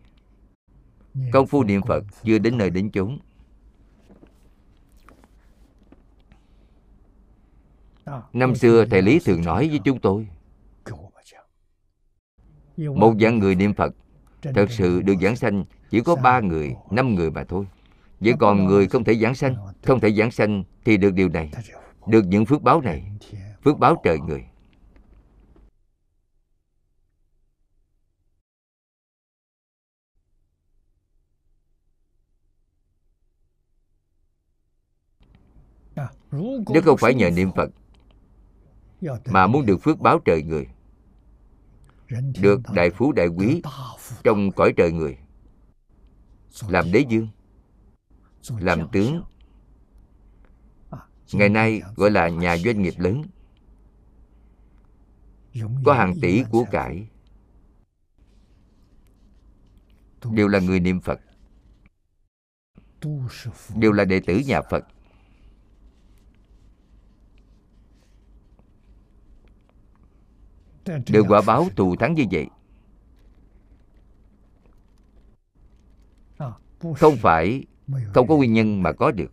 Công phu niệm phật chưa đến nơi đến chốn. Năm xưa thầy lý thường nói với chúng tôi một dạng người niệm phật thật sự được giảng sanh chỉ có ba người năm người mà thôi. Vậy còn người không thể giảng sanh không thể giảng sanh thì được điều này được những phước báo này. phước báo trời người. Nếu không phải nhờ niệm phật mà muốn được phước báo trời người được đại phú đại quý trong cõi trời người. Làm đế dương, làm tướng. Ngày nay gọi là nhà doanh nghiệp lớn. Có hàng tỷ của cải. Đều là người niệm phật. Đều là đệ tử nhà phật. Được quả báo thù thắng như vậy. Không phải không có nguyên nhân mà có được.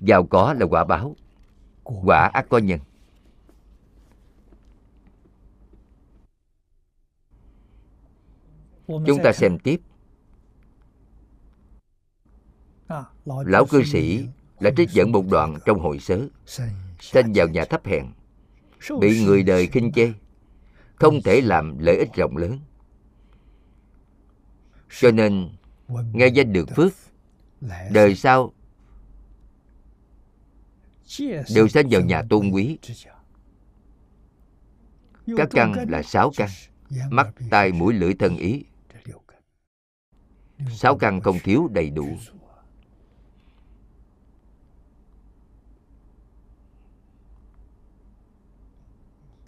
Giàu có là quả báo. Quả ác có nhân. Chúng ta xem tiếp. Lão cư sĩ là trích dẫn một đoạn trong hội sớ sanh vào nhà thấp hèn. Bị người đời khinh chê. Không thể làm lợi ích rộng lớn. Cho nên nghe danh được phước, đời sau, đều sanh vào nhà tôn quý. Các căn là sáu căn. Mắt, tai, mũi, lưỡi, thân ý. Sáu căn không thiếu đầy đủ.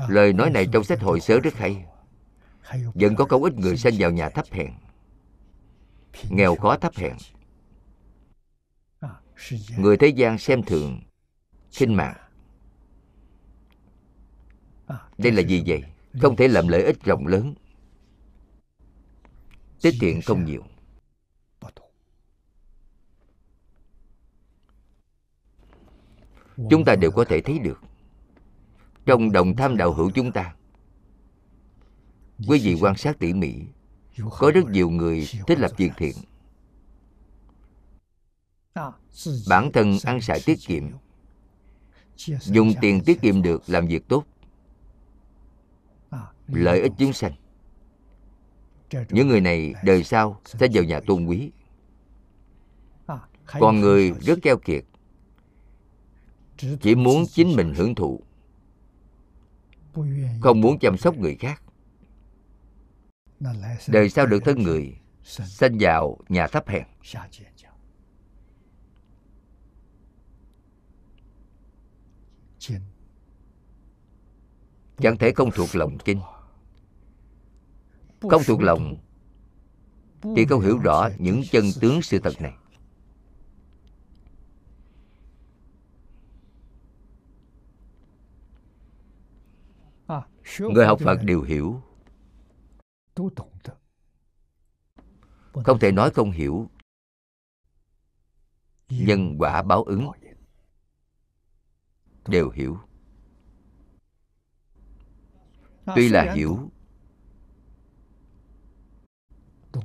Lời nói này trong sách hội sớ rất hay. Vẫn có không ít người sanh vào nhà thấp hèn. Nghèo khó thấp hèn. Người thế gian xem thường khinh mạng. Đây là gì vậy? không thể làm lợi ích rộng lớn. Tích thiện không nhiều. Chúng ta đều có thể thấy được trong đồng tham đạo hữu chúng ta. Quý vị quan sát tỉ mỉ, có rất nhiều người thích lập việc thiện. Bản thân ăn xài tiết kiệm, dùng tiền tiết kiệm được làm việc tốt, lợi ích chúng sanh. Những người này đời sau sẽ vào nhà tôn quý. Còn người rất keo kiệt, chỉ muốn chính mình hưởng thụ không muốn chăm sóc người khác. Đời sau được thân người sanh vào nhà thấp hèn. Chẳng thể không thuộc lòng kinh. Không thuộc lòng thì không hiểu rõ những chân tướng sự thật này người học phật đều hiểu. Không thể nói không hiểu. Nhân quả báo ứng đều hiểu. Tuy là hiểu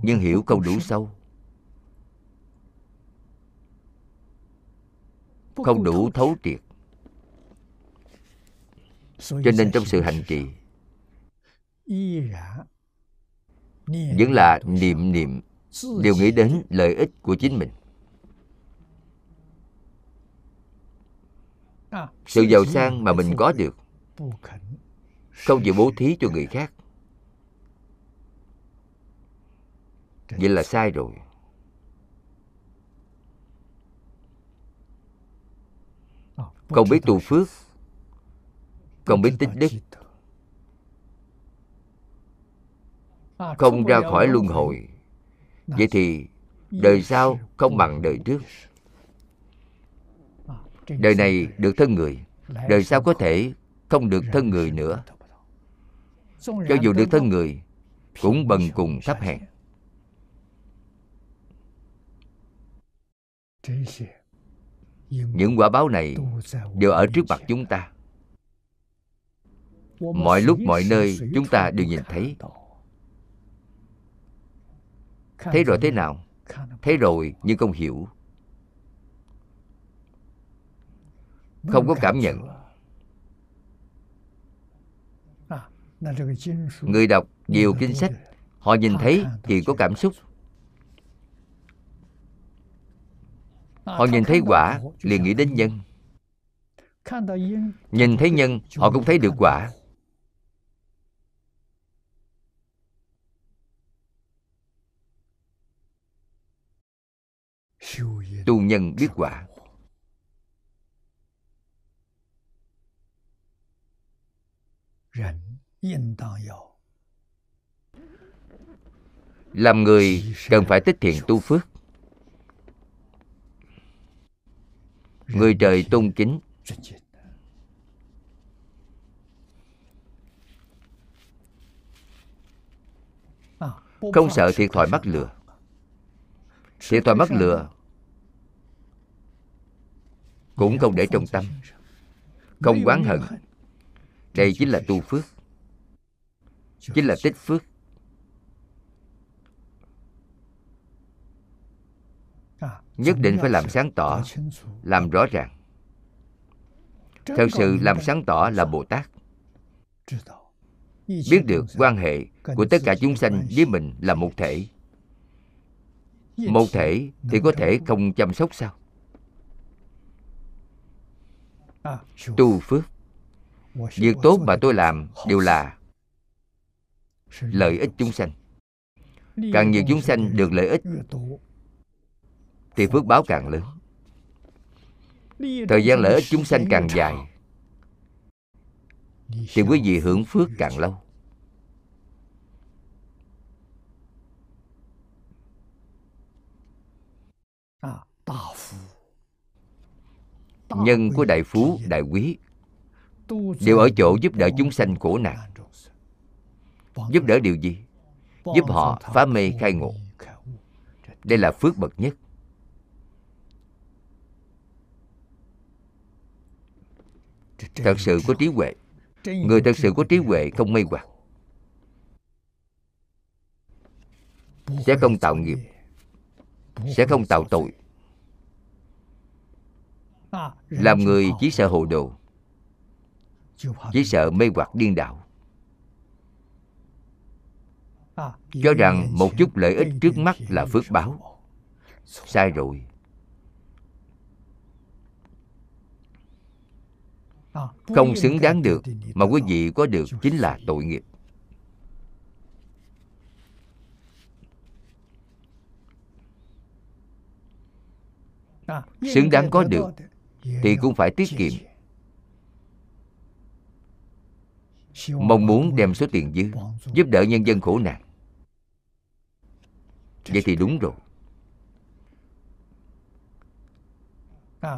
nhưng hiểu không đủ sâu. Không đủ thấu triệt cho nên trong sự hành trì vẫn là niệm niệm đều nghĩ đến lợi ích của chính mình. Sự giàu sang mà mình có được không chịu bố thí cho người khác. vậy là sai rồi. Không biết tu phước không biết tích đức. Không ra khỏi luân hồi. Vậy thì đời sau không bằng đời trước. Đời này được thân người, đời sau có thể không được thân người nữa. Cho dù được thân người, cũng bần cùng thấp hèn. Những quả báo này đều ở trước mặt chúng ta mọi lúc mọi nơi chúng ta đều nhìn thấy. Thấy rồi thế nào? Thấy rồi nhưng không hiểu. Không có cảm nhận. Người đọc nhiều kinh sách họ nhìn thấy thì có cảm xúc. Họ nhìn thấy quả liền nghĩ đến nhân. Nhìn thấy nhân họ cũng thấy được quả tu nhân biết quả. Làm người cần phải tích thiện tu phước. Người trời tôn kính. Không sợ thiệt thòi mắc lừa. thiệt thòi mắc lừa cũng không để trong tâm. Không oán hận. Đây chính là tu phước. Chính là tích phước. Nhất định phải làm sáng tỏ, làm rõ ràng. Thật sự làm sáng tỏ là bồ tát. Biết được quan hệ của tất cả chúng sanh với mình là một thể. Một thể thì có thể không chăm sóc sao? Tu phước. việc tốt mà tôi làm đều là lợi ích chúng sanh. Càng nhiều chúng sanh được lợi ích thì phước báo càng lớn. Thời gian lợi ích chúng sanh càng dài thì quý vị hưởng phước càng lâu nhân của đại phú đại quý đều ở chỗ giúp đỡ chúng sanh khổ nạn giúp đỡ điều gì? Giúp họ phá mê khai ngộ. đây là phước bậc nhất. Thật sự có trí huệ. người thật sự có trí huệ không mê hoặc. Sẽ không tạo nghiệp. sẽ không tạo tội làm người chỉ sợ hồ đồ. Chỉ sợ mê hoặc điên đảo. Cho rằng một chút lợi ích trước mắt là phước báo. Sai rồi. Không xứng đáng được mà quý vị có được chính là tội nghiệp. Xứng đáng có được thì cũng phải tiết kiệm. Mong muốn đem số tiền dư giúp đỡ nhân dân khổ nạn. Vậy thì đúng rồi.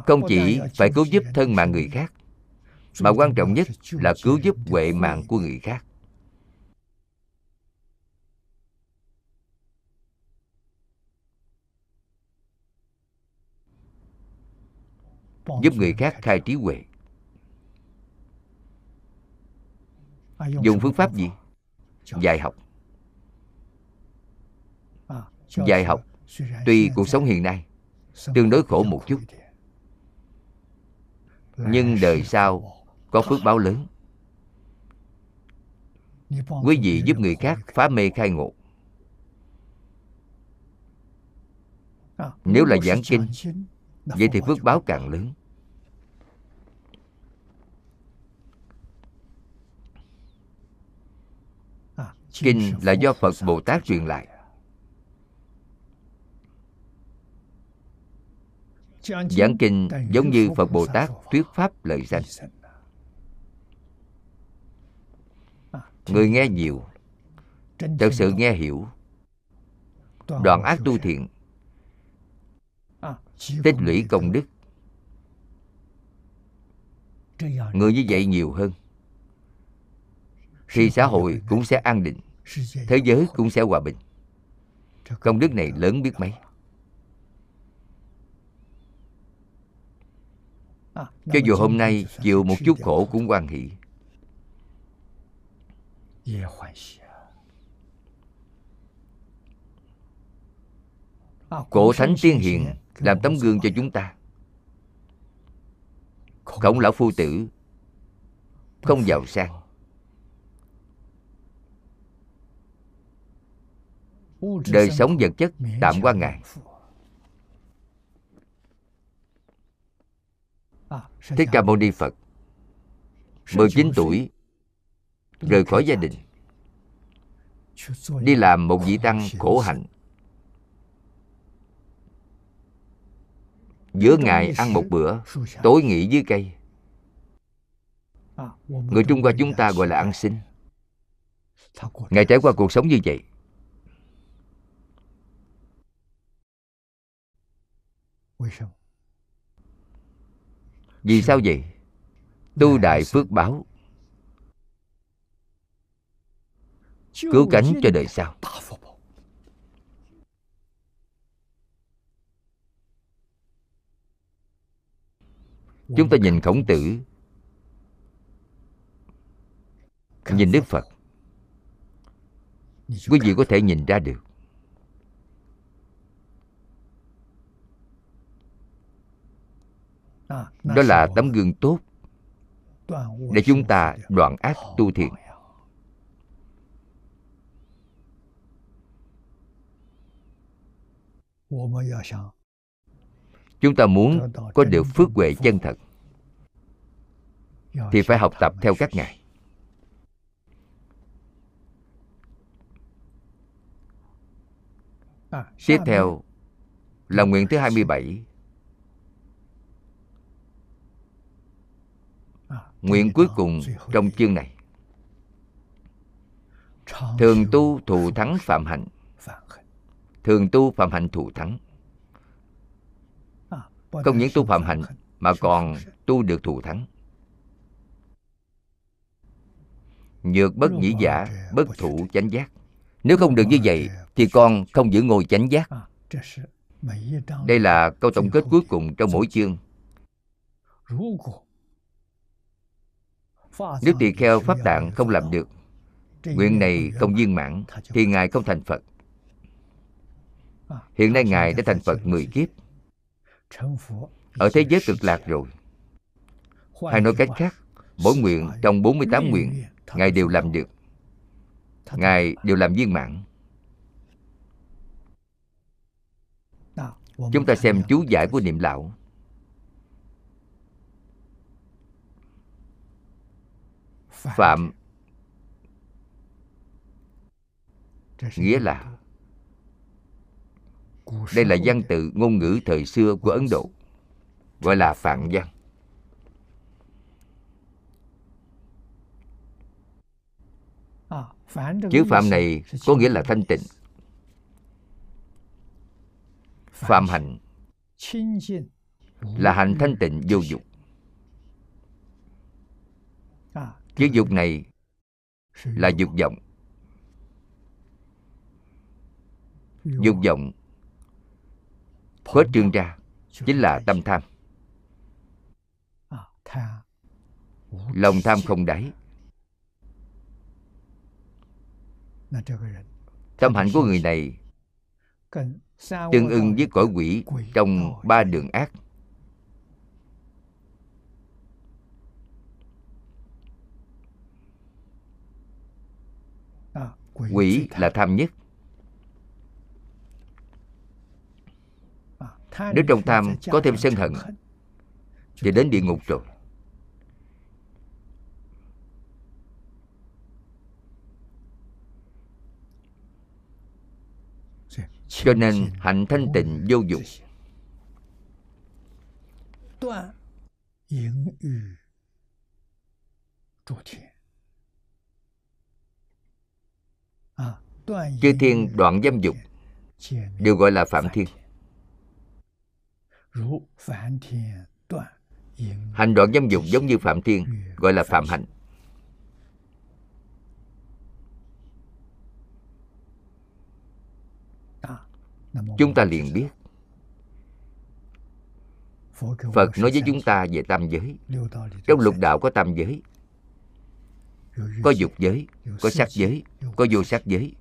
Không chỉ phải cứu giúp thân mạng người khác mà quan trọng nhất là cứu giúp huệ mạng của người khác giúp người khác khai trí huệ. Dùng phương pháp gì? Dạy học. Dạy học. Tuy cuộc sống hiện nay tương đối khổ một chút. nhưng đời sau có phước báo lớn. Quý vị giúp người khác phá mê khai ngộ. Nếu là giảng kinh vậy thì phước báo càng lớn. Kinh là do phật bồ tát truyền lại. Giảng kinh giống như phật bồ tát thuyết pháp lời danh. Người nghe nhiều thật sự nghe hiểu. Đoạn ác tu thiện tích lũy công đức. Người như vậy nhiều hơn. Thì xã hội cũng sẽ an định. Thế giới cũng sẽ hòa bình. công đức này lớn biết mấy? Cho dù hôm nay chịu một chút khổ cũng quan hỷ. Cổ thánh tiên hiền làm tấm gương cho chúng ta. Khổng lão phu tử không giàu sang. Đời sống vật chất tạm qua ngài thích ca mâu ni phật 19 tuổi, rời khỏi gia đình, đi làm một vị tăng khổ hạnh giữa ngày ăn một bữa, tối nghỉ dưới cây. Người trung hoa chúng ta gọi là ăn xin. Ngài trải qua cuộc sống như vậy, vì sao vậy? Tu đại phước báo, cứu cánh cho đời sau. Chúng ta nhìn khổng tử. Nhìn đức phật. Quý vị có thể nhìn ra được. Đó là tấm gương tốt để chúng ta đoạn ác tu thiện chúng ta muốn có được phước huệ chân thật. Thì phải học tập theo các ngài tiếp theo là nguyện thứ 27 Nguyện cuối cùng trong chương này. Thường tu thù thắng phạm hạnh. Thường tu phạm hạnh thù thắng không những tu phạm hạnh, Mà còn tu được thù thắng. Nhược bất nhĩ giả, Bất thủ chánh giác. Nếu không được như vậy, Thì con không giữ ngồi chánh giác. Đây là câu tổng kết cuối cùng trong mỗi chương. Nếu tỳ kheo pháp tạng không làm được, Nguyện này không viên mãn, Thì Ngài không thành Phật. Hiện nay Ngài đã thành Phật 10 kiếp. Ở thế giới cực lạc rồi. Hay nói cách khác, Mỗi nguyện trong 48 nguyện, Ngài đều làm được. Ngài đều làm viên mãn. Chúng ta xem chú giải của niệm lão. Phạm nghĩa là đây là văn tự ngôn ngữ thời xưa của ấn độ, gọi là phạm văn. Chữ phạm này có nghĩa là thanh tịnh. Phạm hạnh là hạnh thanh tịnh vô dục. Chữ dục này là dục vọng. Dục vọng khuếch trương ra, chính là tâm tham. Lòng tham không đáy. Tâm hạnh của người này tương ưng với cõi quỷ trong ba đường ác. Quỷ là tham nhất. Nếu trong tham có thêm sân hận thì đến địa ngục rồi. Cho nên hạnh thanh tịnh vô dụng. Chư thiên đoạn dâm dục đều gọi là phạm thiên hành đoạn dâm dục giống như phạm thiên gọi là phạm hạnh. Chúng ta liền biết. Phật nói với chúng ta về tam giới. Trong lục đạo có tam giới có dục giới có sắc giới có vô sắc giới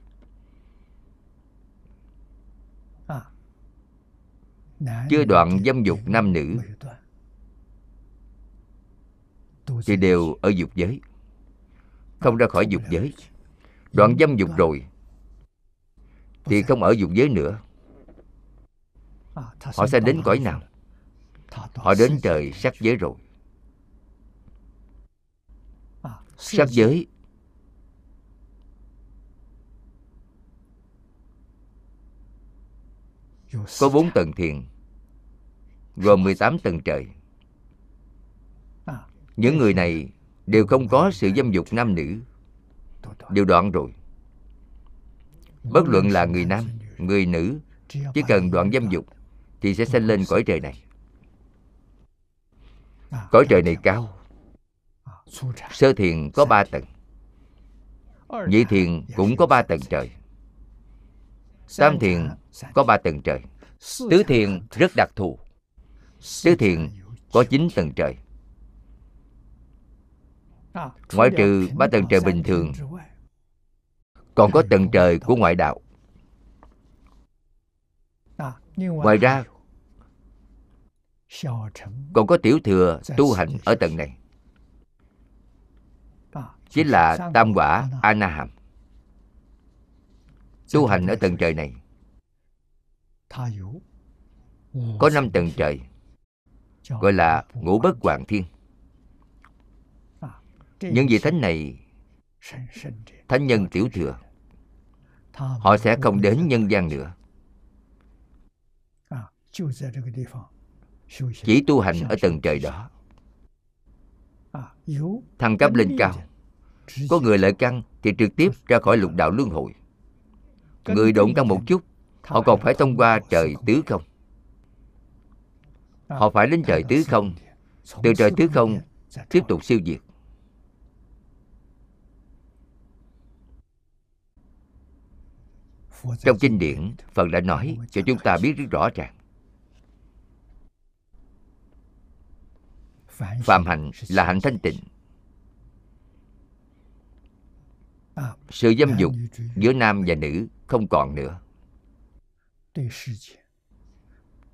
chưa đoạn dâm dục nam nữ. thì đều ở dục giới. Không ra khỏi dục giới. đoạn dâm dục rồi. Thì không ở dục giới nữa. Họ sẽ đến cõi nào? Họ đến trời sắc giới rồi. Sắc giới. có bốn tầng thiền gồm 18 tầng trời. Những người này đều không có sự dâm dục nam nữ. Đều đoạn rồi. Bất luận là người nam, người nữ, chỉ cần đoạn dâm dục thì sẽ sinh lên cõi trời này. Cõi trời này cao, sơ thiền có ba tầng, nhị thiền cũng có ba tầng trời, tam thiền có ba tầng trời. Tứ thiền rất đặc thù tứ thiền có chín tầng trời. Ngoại trừ ba tầng trời bình thường, còn có tầng trời của ngoại đạo. Ngoài ra, còn có tiểu thừa tu hành ở tầng này. Chính là tam quả a na hàm tu hành ở tầng trời này, có năm tầng trời gọi là ngũ bất hoàng thiên. những vị thánh này thánh nhân tiểu thừa. họ sẽ không đến nhân gian nữa. Chỉ tu hành ở tầng trời đó. thăng cấp lên cao. có người lợi căn thì trực tiếp ra khỏi lục đạo luân hồi. Người độn căn một chút họ còn phải thông qua trời tứ không họ phải đến trời tứ không? Từ trời tứ không, tiếp tục siêu diệt. Trong kinh điển, phật đã nói cho chúng ta biết rất rõ ràng. Phạm hạnh là hạnh thanh tịnh. Sự dâm dục giữa nam và nữ không còn nữa.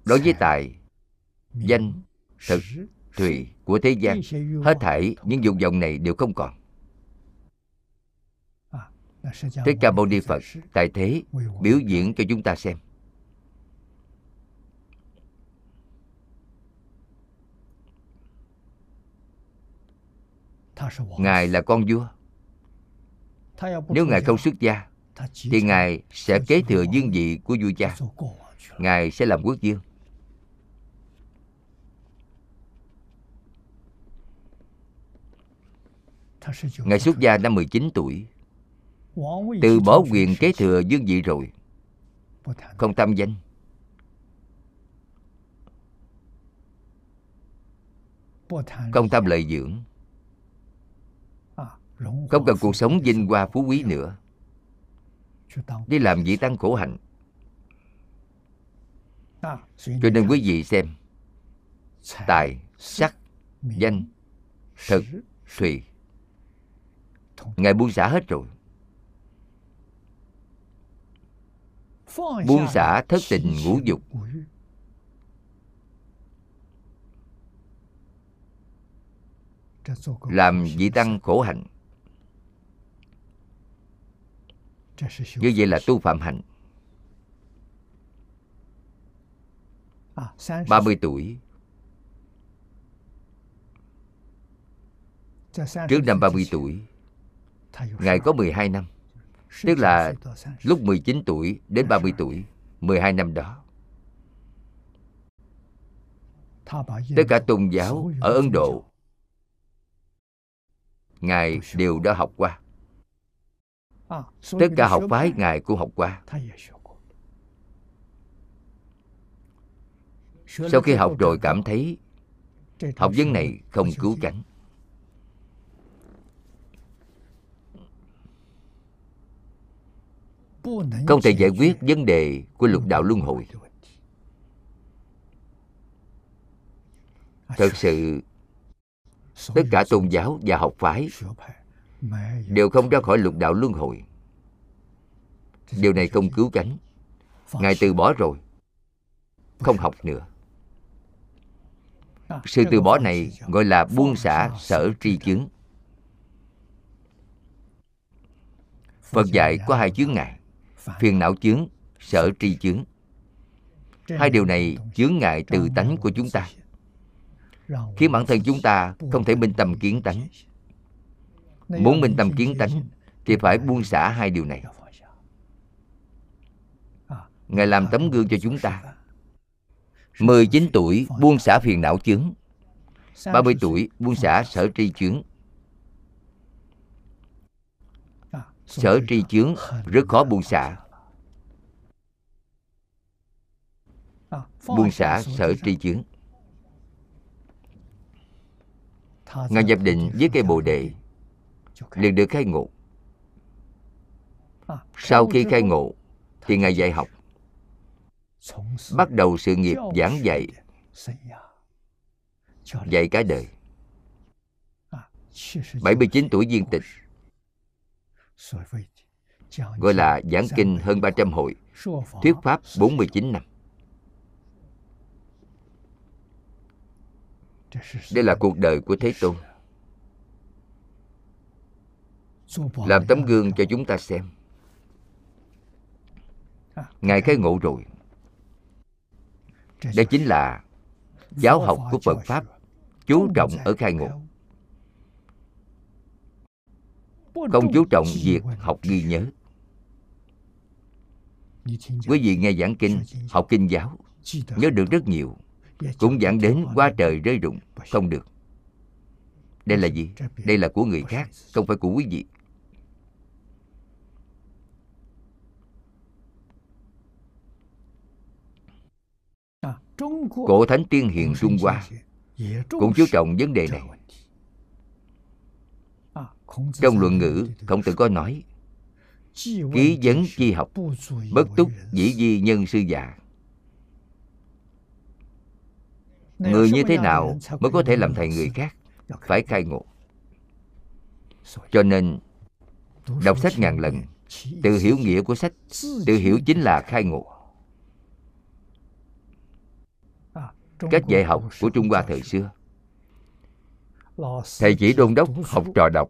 Đối với tài danh thực thùy của thế gian hết thảy những dục vọng này đều không còn Thích Ca Mâu Ni Phật tại thế biểu diễn cho chúng ta xem. Ngài là con vua. Nếu Ngài không xuất gia, thì Ngài sẽ kế thừa dương vị của vua cha. Ngài sẽ làm quốc vương. Ngài xuất gia năm 19 tuổi. Từ bỏ quyền kế thừa dương vị rồi. Không tâm danh. Không tâm lợi dưỡng. Không cần cuộc sống vinh hoa phú quý nữa. Đi làm vị tăng khổ hạnh. Cho nên quý vị xem tài sắc danh thực thùy ngài buông xả hết rồi. Buông xả thất tình ngũ dục. làm vị tăng khổ hạnh. Như vậy là tu phạm hạnh. 30 tuổi. Trước năm 30 tuổi Ngài có 12 năm, Tức là lúc 19 tuổi đến 30 tuổi 12 năm đó. Tất cả tôn giáo ở ấn độ, ngài đều đã học qua. Tất cả học phái ngài cũng học qua. Sau khi học rồi cảm thấy học vấn này không cứu cánh. Không thể giải quyết vấn đề của lục đạo luân hồi. Thật sự, tất cả tôn giáo và học phái đều không ra khỏi lục đạo luân hồi. Điều này không cứu cánh. Ngài từ bỏ rồi, không học nữa. Sự từ bỏ này gọi là buông xả sở tri chứng phật dạy có hai chướng ngại phiền não chướng sở tri chướng. Hai điều này chướng ngại từ tánh của chúng ta. khiến bản thân chúng ta không thể minh tâm kiến tánh muốn minh tâm kiến tánh thì phải buông xả hai điều này. ngài làm tấm gương cho chúng ta. 19 tuổi buông xả phiền não chướng. 30 tuổi buông xả sở tri chướng Sở tri chướng rất khó buông xả. Buông xả sở tri chướng. Ngài nhập định với cây bồ đề liền được khai ngộ. Sau khi khai ngộ Thì Ngài dạy học. Bắt đầu sự nghiệp giảng dạy Dạy cả đời. 79 tuổi viên tịch Gọi là giảng kinh hơn 300 hội, Thuyết pháp 49 năm. Đây là cuộc đời của Thế Tôn. Làm tấm gương cho chúng ta xem. Ngài khai ngộ rồi. Đây chính là giáo học của Phật Pháp Chú trọng ở khai ngộ. Không chú trọng việc học ghi nhớ. Quý vị nghe giảng kinh, học kinh giáo Nhớ được rất nhiều. Cũng dẫn đến qua trời rơi rụng không được. Đây là gì? Đây là của người khác không phải của quý vị. Cổ thánh tiên hiền trung hoa cũng chú trọng vấn đề này trong luận ngữ khổng tử có nói ký vấn chi học bất túc dĩ di nhân sư già. Người như thế nào mới có thể làm thầy người khác? phải khai ngộ. Cho nên đọc sách ngàn lần tự hiểu nghĩa của sách tự hiểu chính là khai ngộ. Cách dạy học của trung hoa thời xưa. Thầy chỉ đôn đốc học trò đọc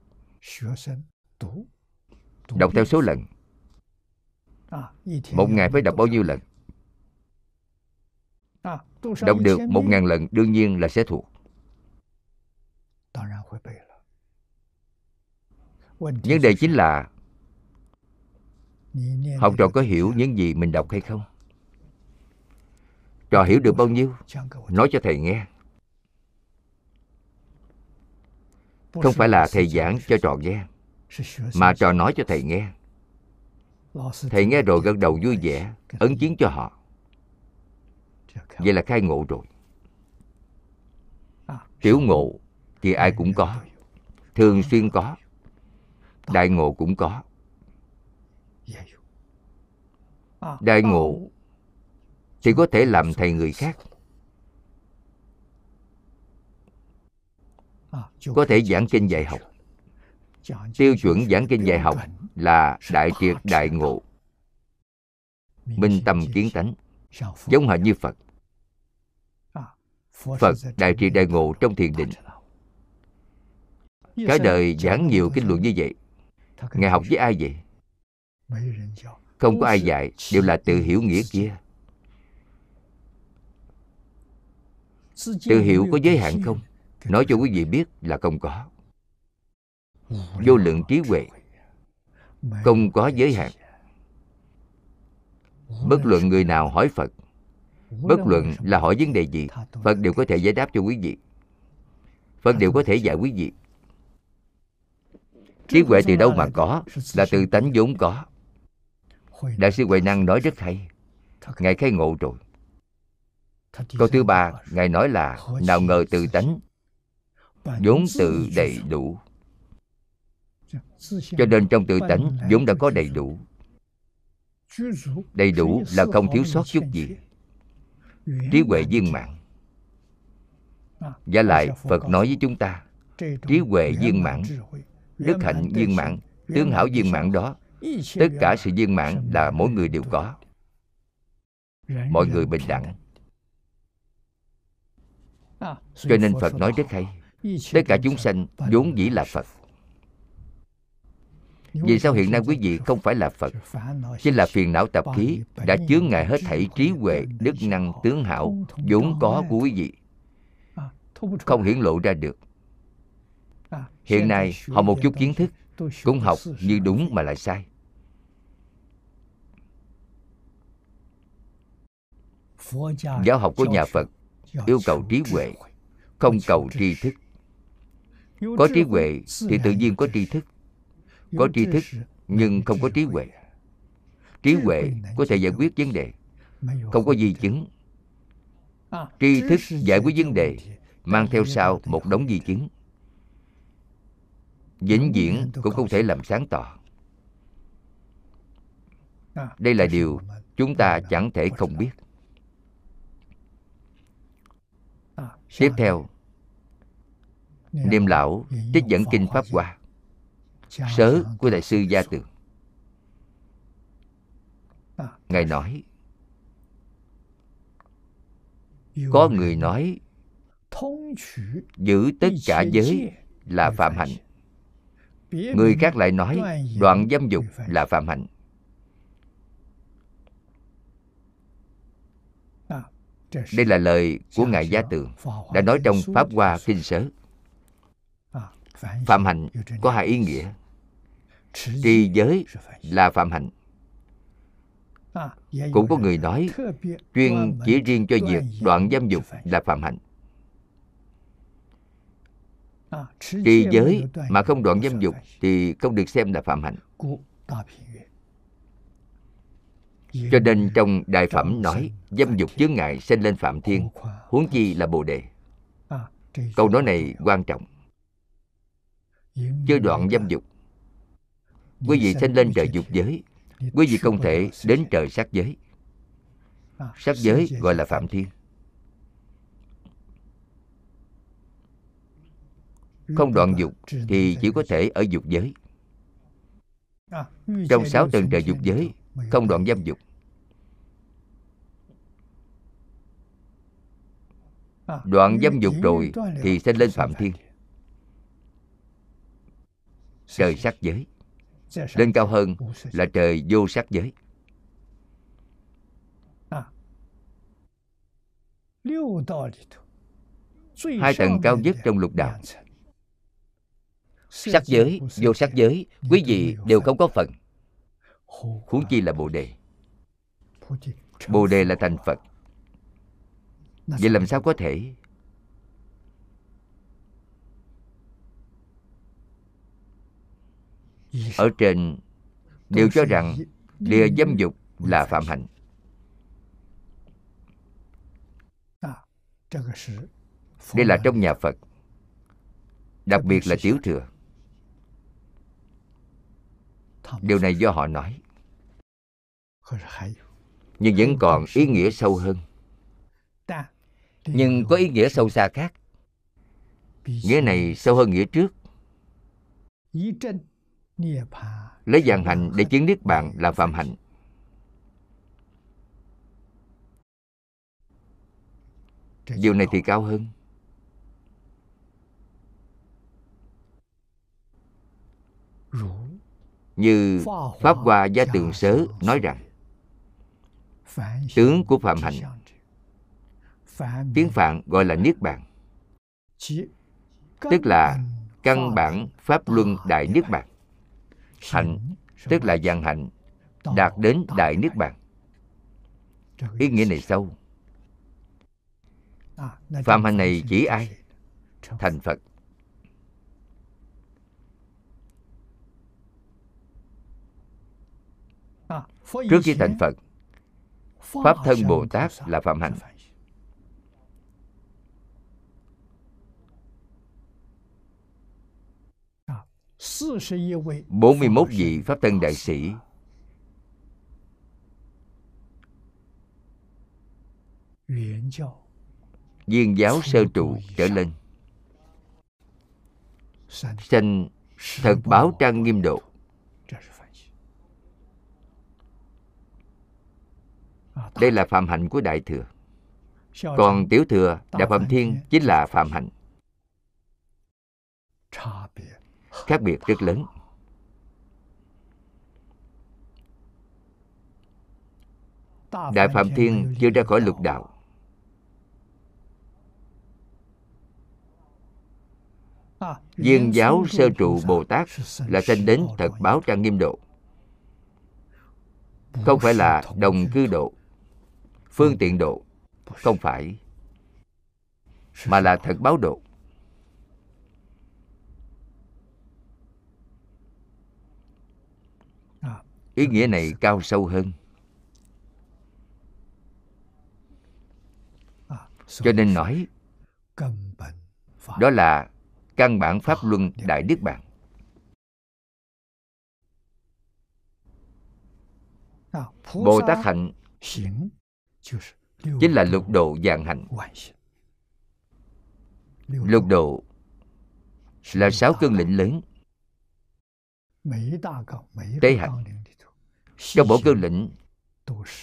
đọc theo số lần. Một ngày phải đọc bao nhiêu lần? Đọc được một ngàn lần đương nhiên là sẽ thuộc. Vấn đề chính là Học trò có hiểu những gì mình đọc hay không? Trò hiểu được bao nhiêu? Nói cho thầy nghe Không phải là thầy giảng cho trò nghe, Mà trò nói cho thầy nghe. Thầy nghe rồi gật đầu vui vẻ, Ấn chiến cho họ. Vậy là khai ngộ rồi. Tiểu ngộ thì ai cũng có, thường xuyên có, đại ngộ cũng có. Đại ngộ thì có thể làm thầy người khác. Có thể giảng kinh dạy học. tiêu chuẩn giảng kinh dạy học là đại triệt đại ngộ. minh tâm kiến tánh giống hệt như phật. Phật đại trị đại ngộ trong thiền định. cả đời giảng nhiều kinh luận như vậy. Ngài học với ai vậy? không có ai dạy đều là tự hiểu nghĩa kia. Tự hiểu có giới hạn không nói cho quý vị biết là không có. Vô lượng trí huệ không có giới hạn. Bất luận người nào hỏi phật bất luận là hỏi vấn đề gì phật đều có thể giải đáp cho quý vị. Phật đều có thể dạy quý vị trí huệ từ đâu mà có là từ tánh vốn có. Đại sư huệ năng nói rất hay. Ngài khai ngộ rồi. Câu thứ ba ngài nói là nào ngờ từ tánh vốn tự đầy đủ. Cho nên trong tự tánh vốn đã có đầy đủ. Đầy đủ là không thiếu sót chút gì. trí huệ viên mãn. Và lại phật nói với chúng ta trí huệ viên mãn đức hạnh viên mãn tướng hảo viên mãn đó tất cả sự viên mãn là mỗi người đều có. mọi người bình đẳng. Cho nên phật nói rất hay tất cả chúng sanh vốn dĩ là phật. Vì sao hiện nay quý vị không phải là Phật? Chính là phiền não tập khí Đã chướng ngại hết thảy trí huệ Đức năng tướng hảo vốn có của quý vị. Không hiển lộ ra được. Hiện nay họ một chút kiến thức Cũng học như đúng mà lại sai. Giáo học của nhà Phật Yêu cầu trí huệ Không cầu tri thức Có trí huệ thì tự nhiên có tri thức. có tri thức nhưng không có trí huệ. Trí huệ có thể giải quyết vấn đề không có di chứng. Tri thức giải quyết vấn đề mang theo sau một đống di chứng. Vĩnh viễn cũng không thể làm sáng tỏ. Đây là điều chúng ta chẳng thể không biết. Tiếp theo niệm lão trích dẫn kinh pháp hoa. Sớ của đại sư gia tường. Ngài nói có người nói giữ tất cả giới là phạm hạnh. người khác lại nói đoạn dâm dục là phạm hạnh. Đây là lời của ngài gia tường đã nói trong pháp hoa kinh sớ phạm hạnh có hai ý nghĩa. Trì giới là phạm hạnh. Cũng có người nói chuyên chỉ riêng cho việc đoạn dâm dục là phạm hạnh. Trì giới mà không đoạn dâm dục thì không được xem là phạm hạnh. Cho nên trong đại phẩm nói dâm dục chướng ngại sinh lên phạm thiên huống chi là bồ đề. Câu nói này quan trọng chưa đoạn dâm dục. Quý vị sinh lên trời dục giới. Quý vị không thể đến trời sắc giới. Sắc giới gọi là phạm thiên. Không đoạn dục thì chỉ có thể ở dục giới. Trong sáu tầng trời dục giới không đoạn dâm dục. Đoạn dâm dục rồi thì sinh lên phạm thiên trời sắc giới. Lên cao hơn là trời vô sắc giới. Hai tầng cao nhất trong lục đạo. Sắc giới, vô sắc giới, quý vị đều không có phần. Huống chi là bồ đề. Bồ đề là thành phật. Vậy làm sao có thể? Ở trên đều cho rằng lìa dâm dục là phạm hạnh. Đây là trong nhà phật đặc biệt là tiểu thừa. Điều này do họ nói. Nhưng vẫn còn ý nghĩa sâu hơn. Nhưng có ý nghĩa sâu xa khác. Nghĩa này sâu hơn nghĩa trước lấy vạn hạnh để chứng niết bàn là phạm hạnh. Điều này thì cao hơn. Như pháp hoa gia tường sớ nói rằng, tướng của phạm hạnh, tiếng phạn gọi là niết bàn, tức là căn bản pháp luân đại niết bàn hạnh, tức là dạng hạnh, đạt đến đại niết bàn. Ý nghĩa này sâu. Phạm hạnh này chỉ ai? Thành phật. Trước khi thành phật, pháp thân bồ tát là phạm hạnh. 41 vị Pháp Thân Đại Sĩ。Viên giáo sơ trụ trở lên。Sanh thật báo trang nghiêm độ。Đây là phạm hạnh của Đại Thừa. Còn Tiểu Thừa, Đại Phạm Thiên chính là phạm hạnh khác biệt rất lớn. Đại phạm thiên chưa ra khỏi lục đạo. Viên giáo sơ trụ bồ tát là sanh đến thật báo trang nghiêm độ. Không phải là đồng cư độ, phương tiện độ, không phải, mà là thật báo độ. Ý nghĩa này cao sâu hơn. Cho nên nói, đó là căn bản pháp luân đại đức bản bồ tát hạnh chính là lục độ dạng hạnh. Lục độ là sáu cơn lĩnh lớn. Tế hạnh trong mỗi cương lĩnh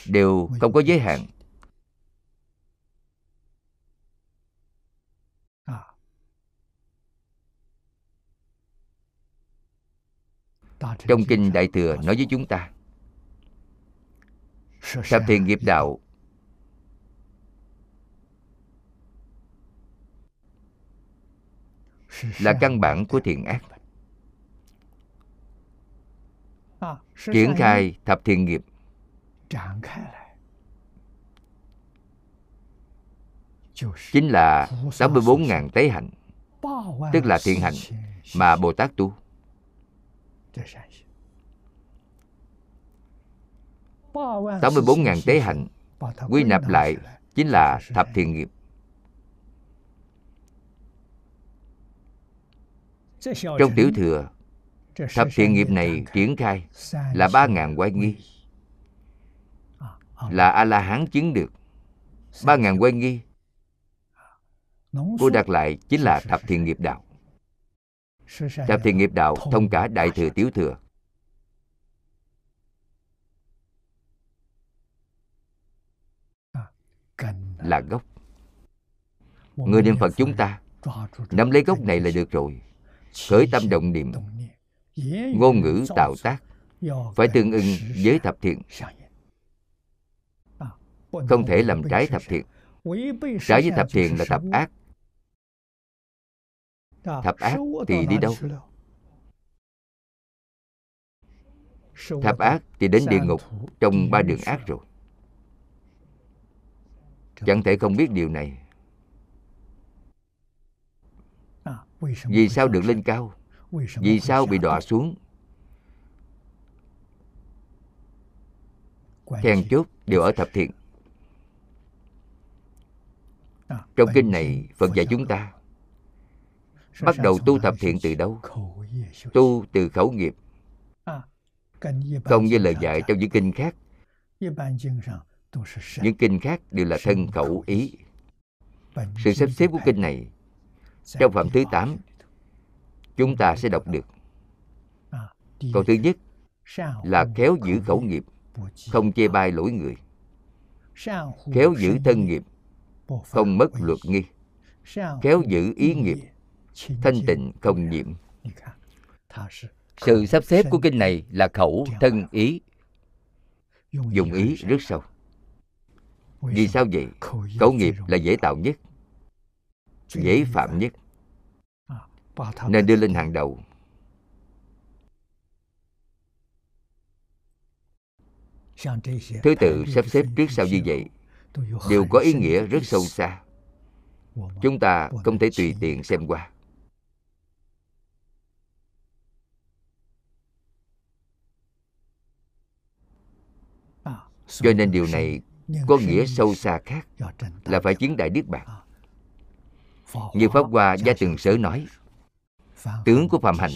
đều không có giới hạn. Trong kinh đại thừa nói với chúng ta thập thiện nghiệp đạo là căn bản của thiện ác triển khai thập thiện nghiệp。chính là 84.000 tế hạnh tức là thiện hạnh mà Bồ Tát tu 84.000 tế hạnh quy nạp lại chính là thập thiện nghiệp。trong tiểu thừa thập thiện nghiệp này triển khai là ba ngàn quay nghi. Là a la hán chứng được. Ba ngàn quay nghi cô đặt lại chính là thập thiện nghiệp đạo. Thập thiện nghiệp đạo thông cả đại thừa tiểu thừa. Là gốc. Người niệm phật chúng ta nắm lấy gốc này là được rồi. Khởi tâm động niệm ngôn ngữ tạo tác. Phải tương ưng với thập thiện. không thể làm trái thập thiện. Trái với thập thiện là thập ác. Thập ác thì đi đâu? thập ác thì đến địa ngục trong ba đường ác rồi. Chẳng thể không biết điều này. Vì sao được lên cao vì sao bị đọa xuống? Then chốt đều ở thập thiện. Trong kinh này phật dạy chúng ta bắt đầu tu thập thiện từ đâu? tu từ khẩu nghiệp. Không như lời dạy trong những kinh khác. những kinh khác đều là thân khẩu ý. Sự sắp xếp của kinh này trong phẩm thứ 8 chúng ta sẽ đọc được. Câu thứ nhất là khéo giữ khẩu nghiệp không chê bai lỗi người. Khéo giữ thân nghiệp không mất luật nghi. Khéo giữ ý nghiệp thanh tịnh không nhiễm. Sự sắp xếp của kinh này là khẩu thân ý. Dùng ý rất sâu. Vì sao vậy? Khẩu nghiệp là dễ tạo nhất dễ phạm nhất nên đưa lên hàng đầu. Thứ tự sắp xếp trước sau như vậy. Đều có ý nghĩa rất sâu xa. Chúng ta không thể tùy tiện xem qua. Cho nên điều này có nghĩa sâu xa khác là phải chứng đại niết bàn như pháp hoa gia từng sở nói tướng của phạm hành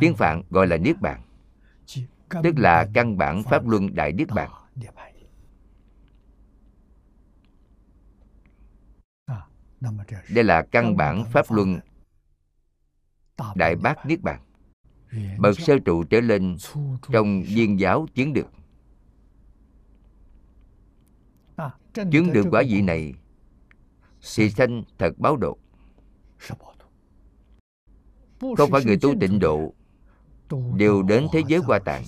tiếng phạn gọi là niết bàn tức là căn bản pháp luân đại niết bàn. đây là căn bản pháp luân đại bác niết bàn. Bậc sơ trụ trở lên trong viên giáo chứng được chứng được quả vị này thì sanh thật báo độ không phải người tu tịnh độ đều đến thế giới hoa tạng.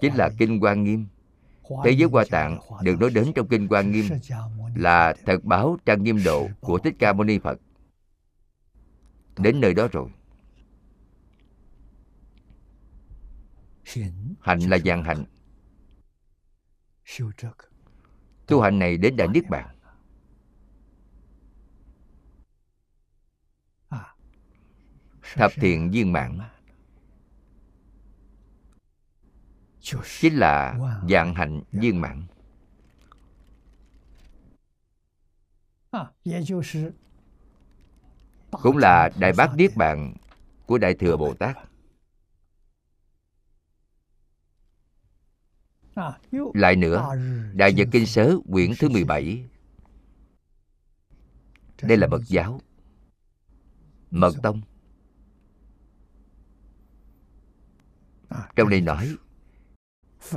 Chính là kinh hoa nghiêm. Thế giới hoa tạng được nói đến trong kinh hoa nghiêm là thật báo trang nghiêm độ của thích ca mâu ni phật. Đến nơi đó rồi. Hạnh là dạng hạnh. Tu hành này đến đại niết bàn. Thập thiện viên mãn chính là dạng hạnh viên mãn. Cũng là đại bác niết bàn của đại thừa bồ tát lại nữa đại nhật kinh sớ quyển thứ 17 đây là mật giáo. Mật tông trong đây nói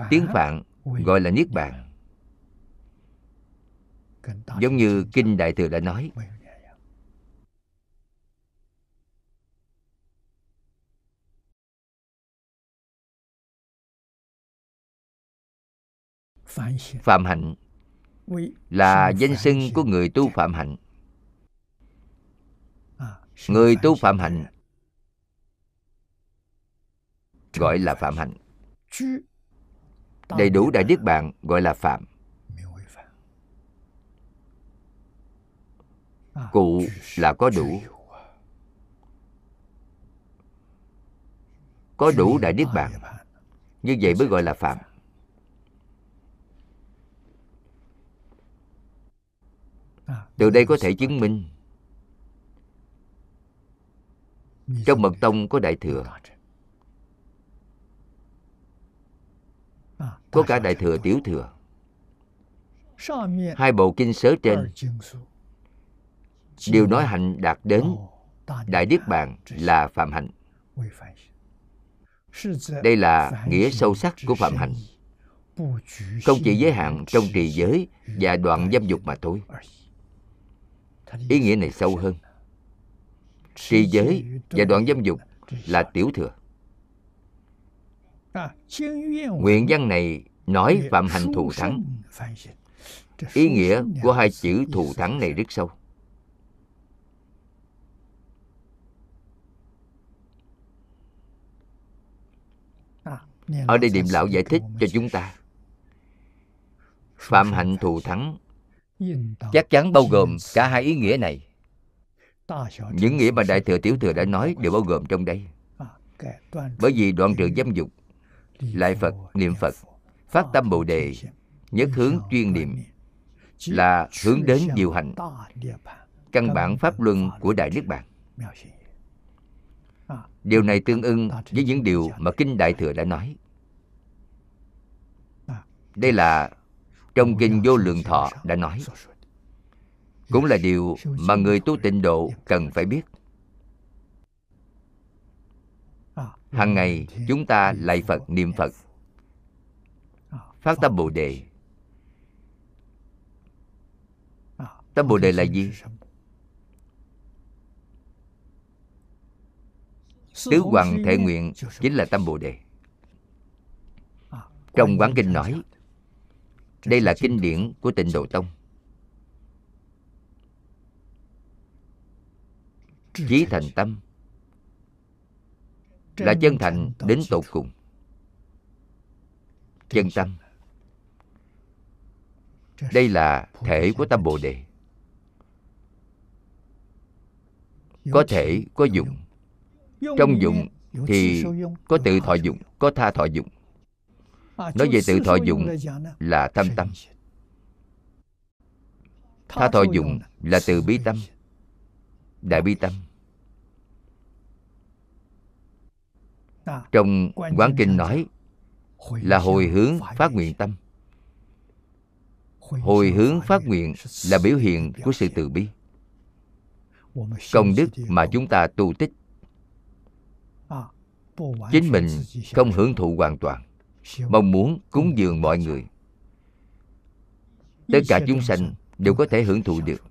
tiếng phạn gọi là niết bàn. Giống như kinh đại thừa đã nói. phạm hạnh là danh xưng của người tu phạm hạnh. Người tu phạm hạnh gọi là phạm hạnh. đầy đủ đại niết bàn gọi là phạm. Cụ là có đủ. có đủ đại niết bàn như vậy mới gọi là phạm. Từ đây có thể chứng minh. Trong mật tông có đại thừa có cả đại thừa tiểu thừa. Hai bộ kinh sớ trên đều nói hạnh đạt đến đại niết bàn là phạm hạnh. Đây là nghĩa sâu sắc của phạm hạnh. Không chỉ giới hạn trong trì giới và đoạn dâm dục mà thôi. Ý. Nghĩa này sâu hơn. Trì giới và đoạn dâm dục là tiểu thừa nguyện văn này nói phạm hành thù thắng. Ý nghĩa của hai chữ thù thắng này rất sâu. Ở đây niệm lão giải thích cho chúng ta. phạm hạnh thù thắng chắc chắn bao gồm cả hai ý nghĩa này. Những nghĩa mà đại thừa tiểu thừa đã nói đều bao gồm trong đây. Bởi vì đoạn trừ dâm dục lại phật, niệm phật, phát tâm bồ đề. Nhất hướng chuyên niệm là hướng đến điều hành. Căn bản pháp luân của đại niết bàn. Điều này tương ưng với những điều mà kinh đại thừa đã nói. Đây là trong kinh vô lượng thọ đã nói. Cũng là điều mà người tu tịnh độ cần phải biết. Hàng ngày chúng ta lạy phật niệm phật. Phát tâm bồ đề. tâm bồ đề là gì? tứ hoàng thệ nguyện chính là tâm bồ đề. Trong quán kinh nói đây là kinh điển của tịnh độ tông. Chí thành tâm là chân thành đến tột cùng. Chân tâm. Đây là thể của tâm bồ đề. Có thể có dụng. Trong dụng thì có tự thọ dụng có tha thọ dụng. nói về tự thọ dụng là thâm tâm tha thọ dụng là từ bi tâm. đại bi tâm trong quán kinh nói là hồi hướng phát nguyện tâm. Hồi hướng phát nguyện là biểu hiện của sự từ bi. công đức mà chúng ta tu tích. Chính mình không hưởng thụ hoàn toàn. Mong muốn cúng dường mọi người. Tất cả chúng sanh đều có thể hưởng thụ được.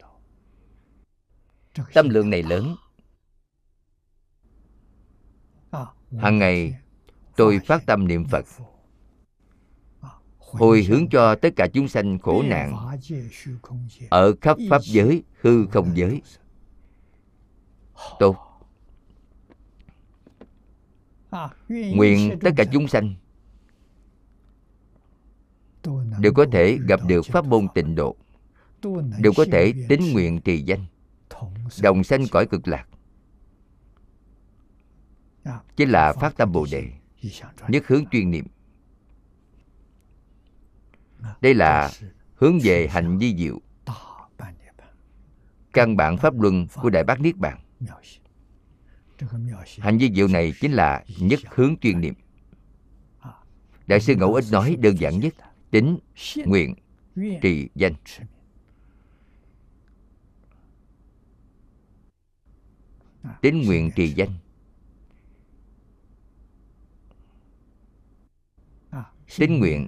tâm lượng này lớn hàng ngày tôi phát tâm niệm phật. Hồi hướng cho tất cả chúng sanh khổ nạn ở khắp pháp giới hư không giới. Tốt. Nguyện tất cả chúng sanh đều có thể gặp được pháp môn tịnh độ đều có thể tín nguyện trì danh. đồng sanh cõi cực lạc chính là phát tâm bồ đề, nhất hướng chuyên niệm. Đây là hướng về hành vi diệu, căn bản pháp luân của đại bác niết bàn. Hành vi diệu này chính là nhất hướng chuyên niệm. Đại sư ngẫu ích nói đơn giản nhất, tính, nguyện, trì, danh. Tính, nguyện, trì, danh. Tín nguyện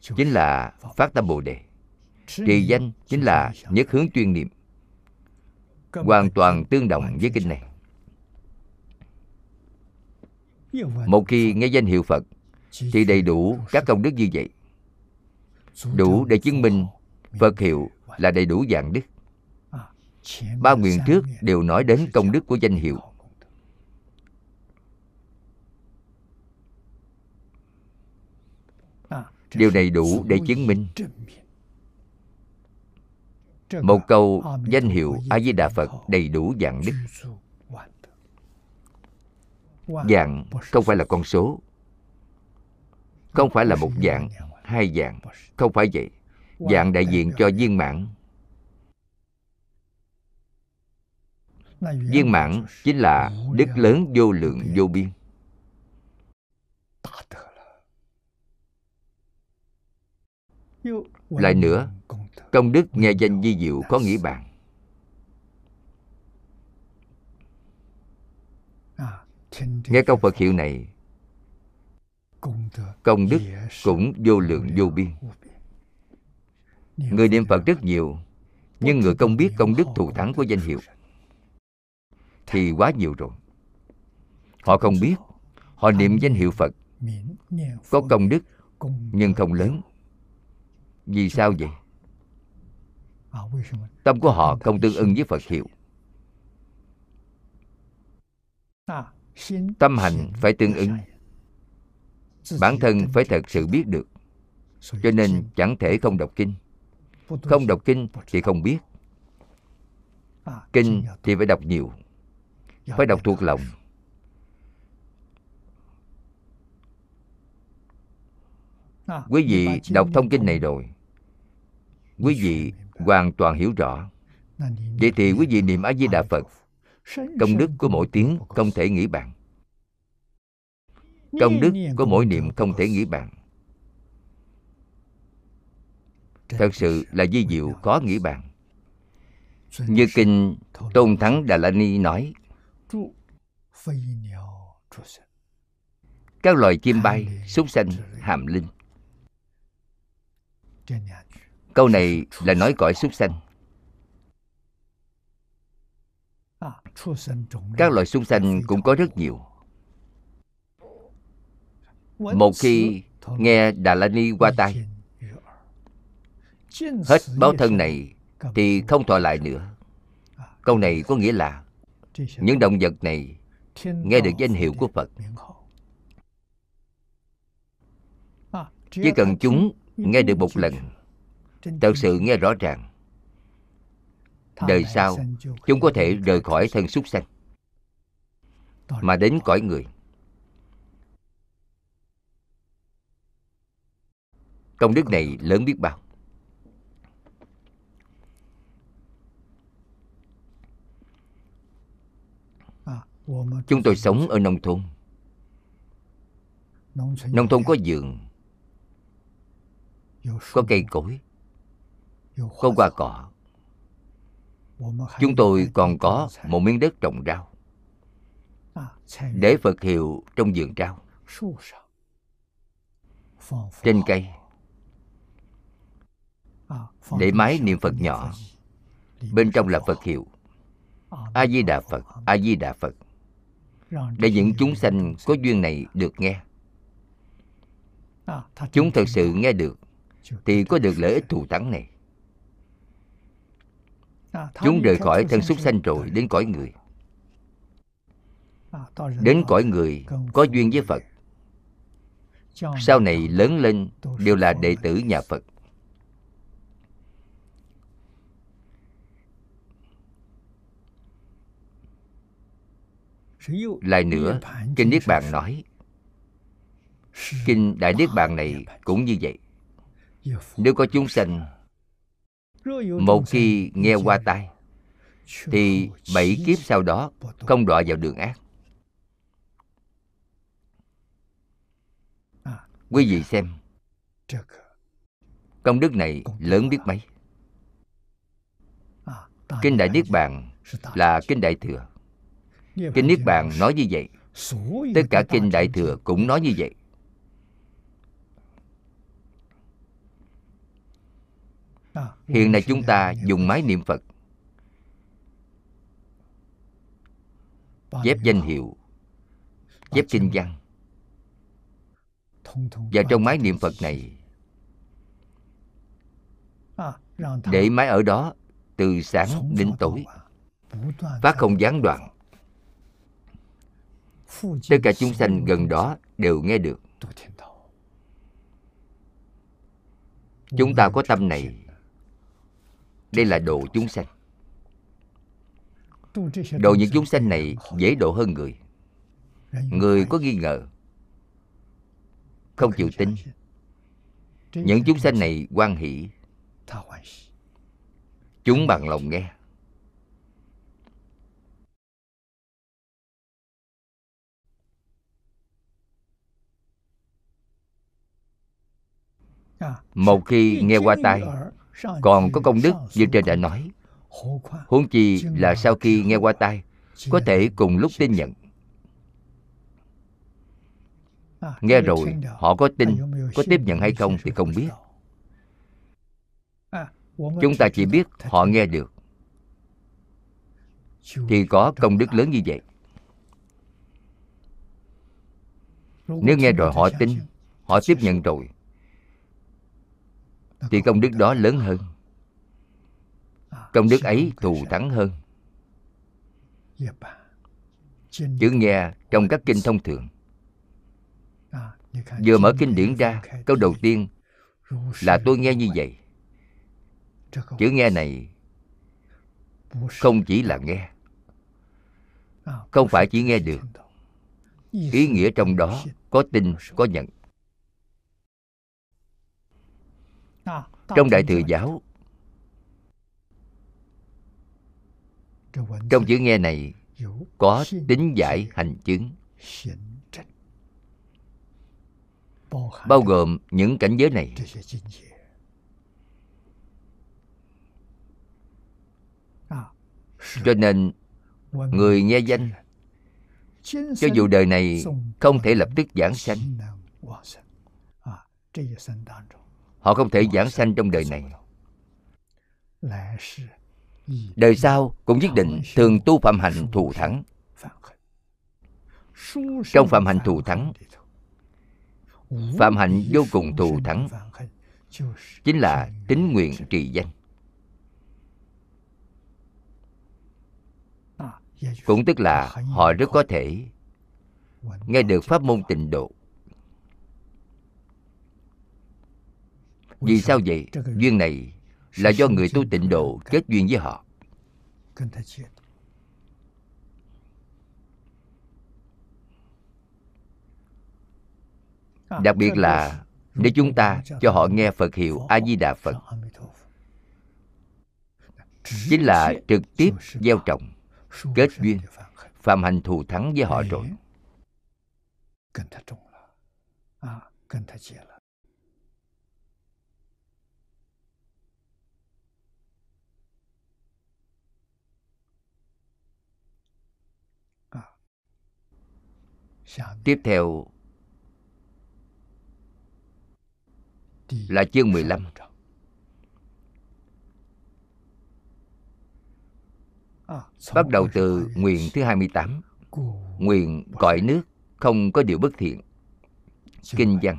chính là phát tâm bồ đề. Trì danh chính là nhất hướng chuyên niệm. Hoàn toàn tương đồng với kinh này. Một khi nghe danh hiệu phật, thì đầy đủ các công đức như vậy. Đủ để chứng minh phật hiệu là đầy đủ dạng đức. Ba nguyện trước đều nói đến công đức của danh hiệu. Điều này đủ để chứng minh. Một câu danh hiệu a di đà phật đầy đủ dạng đức. Dạng không phải là con số. Không phải là một dạng, hai dạng. Không phải vậy. Dạng đại diện cho viên mãn. Viên mãn chính là đức lớn vô lượng vô biên. Lại nữa, công đức nghe danh di diệu có nghĩa bạn nghe câu phật hiệu này, công đức cũng vô lượng vô biên. Người niệm phật rất nhiều, nhưng người không biết công đức thù thắng của danh hiệu thì quá nhiều rồi. Họ không biết, họ niệm danh hiệu phật. Có công đức, nhưng không lớn vì sao vậy? tâm của họ không tương ưng với phật hiệu. Tâm hành phải tương ứng. bản thân phải thật sự biết được. cho nên chẳng thể không đọc kinh. Không đọc kinh thì không biết. Kinh thì phải đọc nhiều. Phải đọc thuộc lòng. Quý vị đọc thông kinh này rồi quý vị hoàn toàn hiểu rõ. Vậy thì quý vị niệm a di đà phật. Công đức của mỗi tiếng không thể nghĩ bạn công đức của mỗi niệm không thể nghĩ bạn thật sự là di diệu khó nghĩ bạn như kinh tôn thắng đà la ni nói, các loài chim bay súc sanh hàm linh câu này là nói cõi súc sanh. Các loài súc sanh cũng có rất nhiều. Một khi nghe đà la ni qua tai, hết báo thân này thì không thọ lại nữa. Câu này có nghĩa là những động vật này nghe được danh hiệu của phật. Chỉ cần chúng nghe được một lần thật sự nghe rõ ràng. Đời sau chúng có thể rời khỏi thân súc sanh mà đến cõi người. Công đức này lớn biết bao. Chúng tôi sống ở nông thôn. Nông thôn có vườn có cây cối có hoa cỏ chúng tôi còn có một miếng đất trồng rau. Để phật hiệu trong vườn rau. Trên cây. Để máy niệm phật nhỏ. Bên trong là phật hiệu. A di đà phật a di đà phật. Để những chúng sanh có duyên này được nghe. Chúng thật sự nghe được thì có được lợi ích thù thắng này chúng rời khỏi thân súc sanh rồi đến cõi người. Đến cõi người có duyên với phật. Sau này lớn lên đều là đệ tử nhà phật. Lại nữa kinh niết bàn nói kinh đại niết bàn này cũng như vậy. Nếu có chúng sanh một khi nghe qua tai thì bảy kiếp sau đó không đọa vào đường ác. quý vị xem công đức này lớn biết mấy? Kinh đại niết bàn là kinh đại thừa. Kinh niết bàn nói như vậy. Tất cả kinh đại thừa cũng nói như vậy hiện nay chúng ta dùng máy niệm phật. Chép danh hiệu. Chép kinh văn. Và trong máy niệm phật này, để máy ở đó, từ sáng đến tối, phát không gián đoạn. Tất cả chúng sanh gần đó đều nghe được. Chúng ta có tâm này đây là độ chúng sanh. Độ những chúng sanh này dễ độ hơn người. Người có nghi ngờ không chịu tin. Những chúng sanh này quan hỷ. Chúng bằng lòng nghe. Một khi nghe qua tai còn có công đức như trên đã nói huống chi là sau khi nghe qua tai có thể cùng lúc tin nhận nghe rồi họ có tin có tiếp nhận hay không thì không biết chúng ta chỉ biết họ nghe được thì có công đức lớn như vậy nếu nghe rồi họ tin họ tiếp nhận rồi thì công đức đó lớn hơn. Công đức ấy thù thắng hơn. Chữ nghe trong các kinh thông thường. Vừa mở kinh điển ra, câu đầu tiên là tôi nghe như vậy. Chữ nghe này không chỉ là nghe, không phải chỉ nghe được. Ý nghĩa trong đó có tin, có nhận. Trong đại thừa giáo. Trong chữ nghe này có tính giải hành chứng bao gồm những cảnh giới này. Cho nên người nghe danh cho dù đời này không thể lập tức giảng sanh họ không thể giảng sanh trong đời này. Đời sau cũng nhất định thường tu phạm hành thù thắng. Trong phạm hành thù thắng, phạm hạnh vô cùng thù thắng chính là tính nguyện trì danh. Cũng tức là họ rất có thể nghe được pháp môn tịnh độ. Vì sao vậy? Duyên này là do người tu tịnh độ kết duyên với họ. Đặc biệt là để chúng ta cho họ nghe phật hiệu a di đà phật. Chính là trực tiếp gieo trồng, kết duyên, phạm hành thù thắng với họ rồi. Tiếp theo là chương 15 Bắt đầu từ nguyện thứ 28 Nguyện cõi nước không có điều bất thiện. Kinh văn.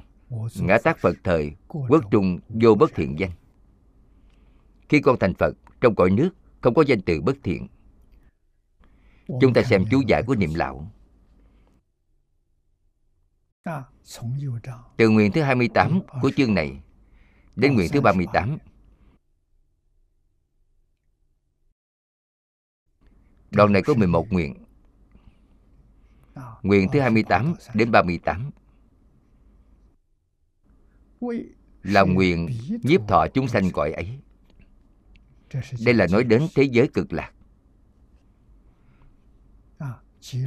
Ngã tác Phật thời Quốc trung vô bất thiện danh. Khi con thành Phật Trong cõi nước không có danh từ bất thiện. Chúng ta xem chú giải của niệm lão từ nguyện thứ 28 của chương này đến nguyện thứ 38 Đoạn này có 11 nguyện. Nguyện thứ 28 đến 38 Là nguyện nhiếp thọ chúng sanh cõi ấy. Đây là nói đến thế giới cực lạc.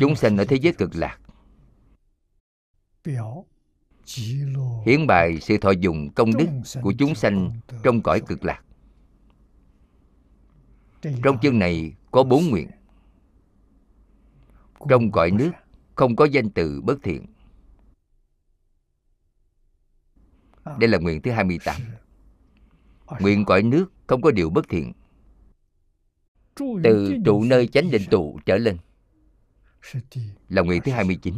Chúng sanh ở thế giới cực lạc hiến bài sự thọ dụng công đức của chúng sanh trong cõi cực lạc. Trong chương này có bốn nguyện. Trong cõi nước không có danh từ bất thiện. Đây là nguyện thứ 28 Nguyện cõi nước không có điều bất thiện. Từ trụ nơi chánh định tụ trở lên. Là nguyện thứ 29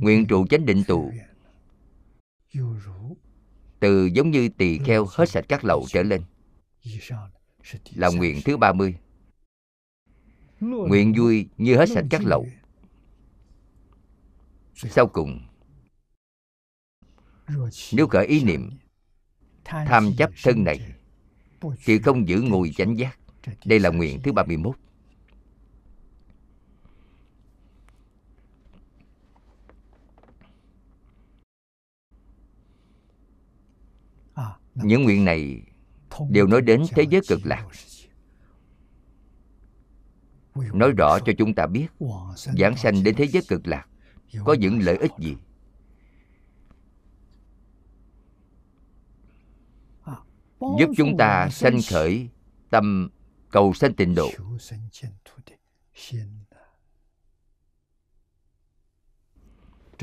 Nguyện trụ chánh định tụ Từ giống như tỳ kheo hết sạch các lậu trở lên. Là nguyện thứ 30 Nguyện vui như hết sạch các lậu. Sau cùng Nếu khởi ý niệm Tham chấp thân này Thì không giữ ngồi chánh giác. Đây là nguyện thứ 31 những nguyện này đều nói đến thế giới cực lạc. Nói rõ cho chúng ta biết, giảng sanh đến thế giới cực lạc có những lợi ích gì. Giúp chúng ta sanh khởi tâm cầu sanh tịnh độ.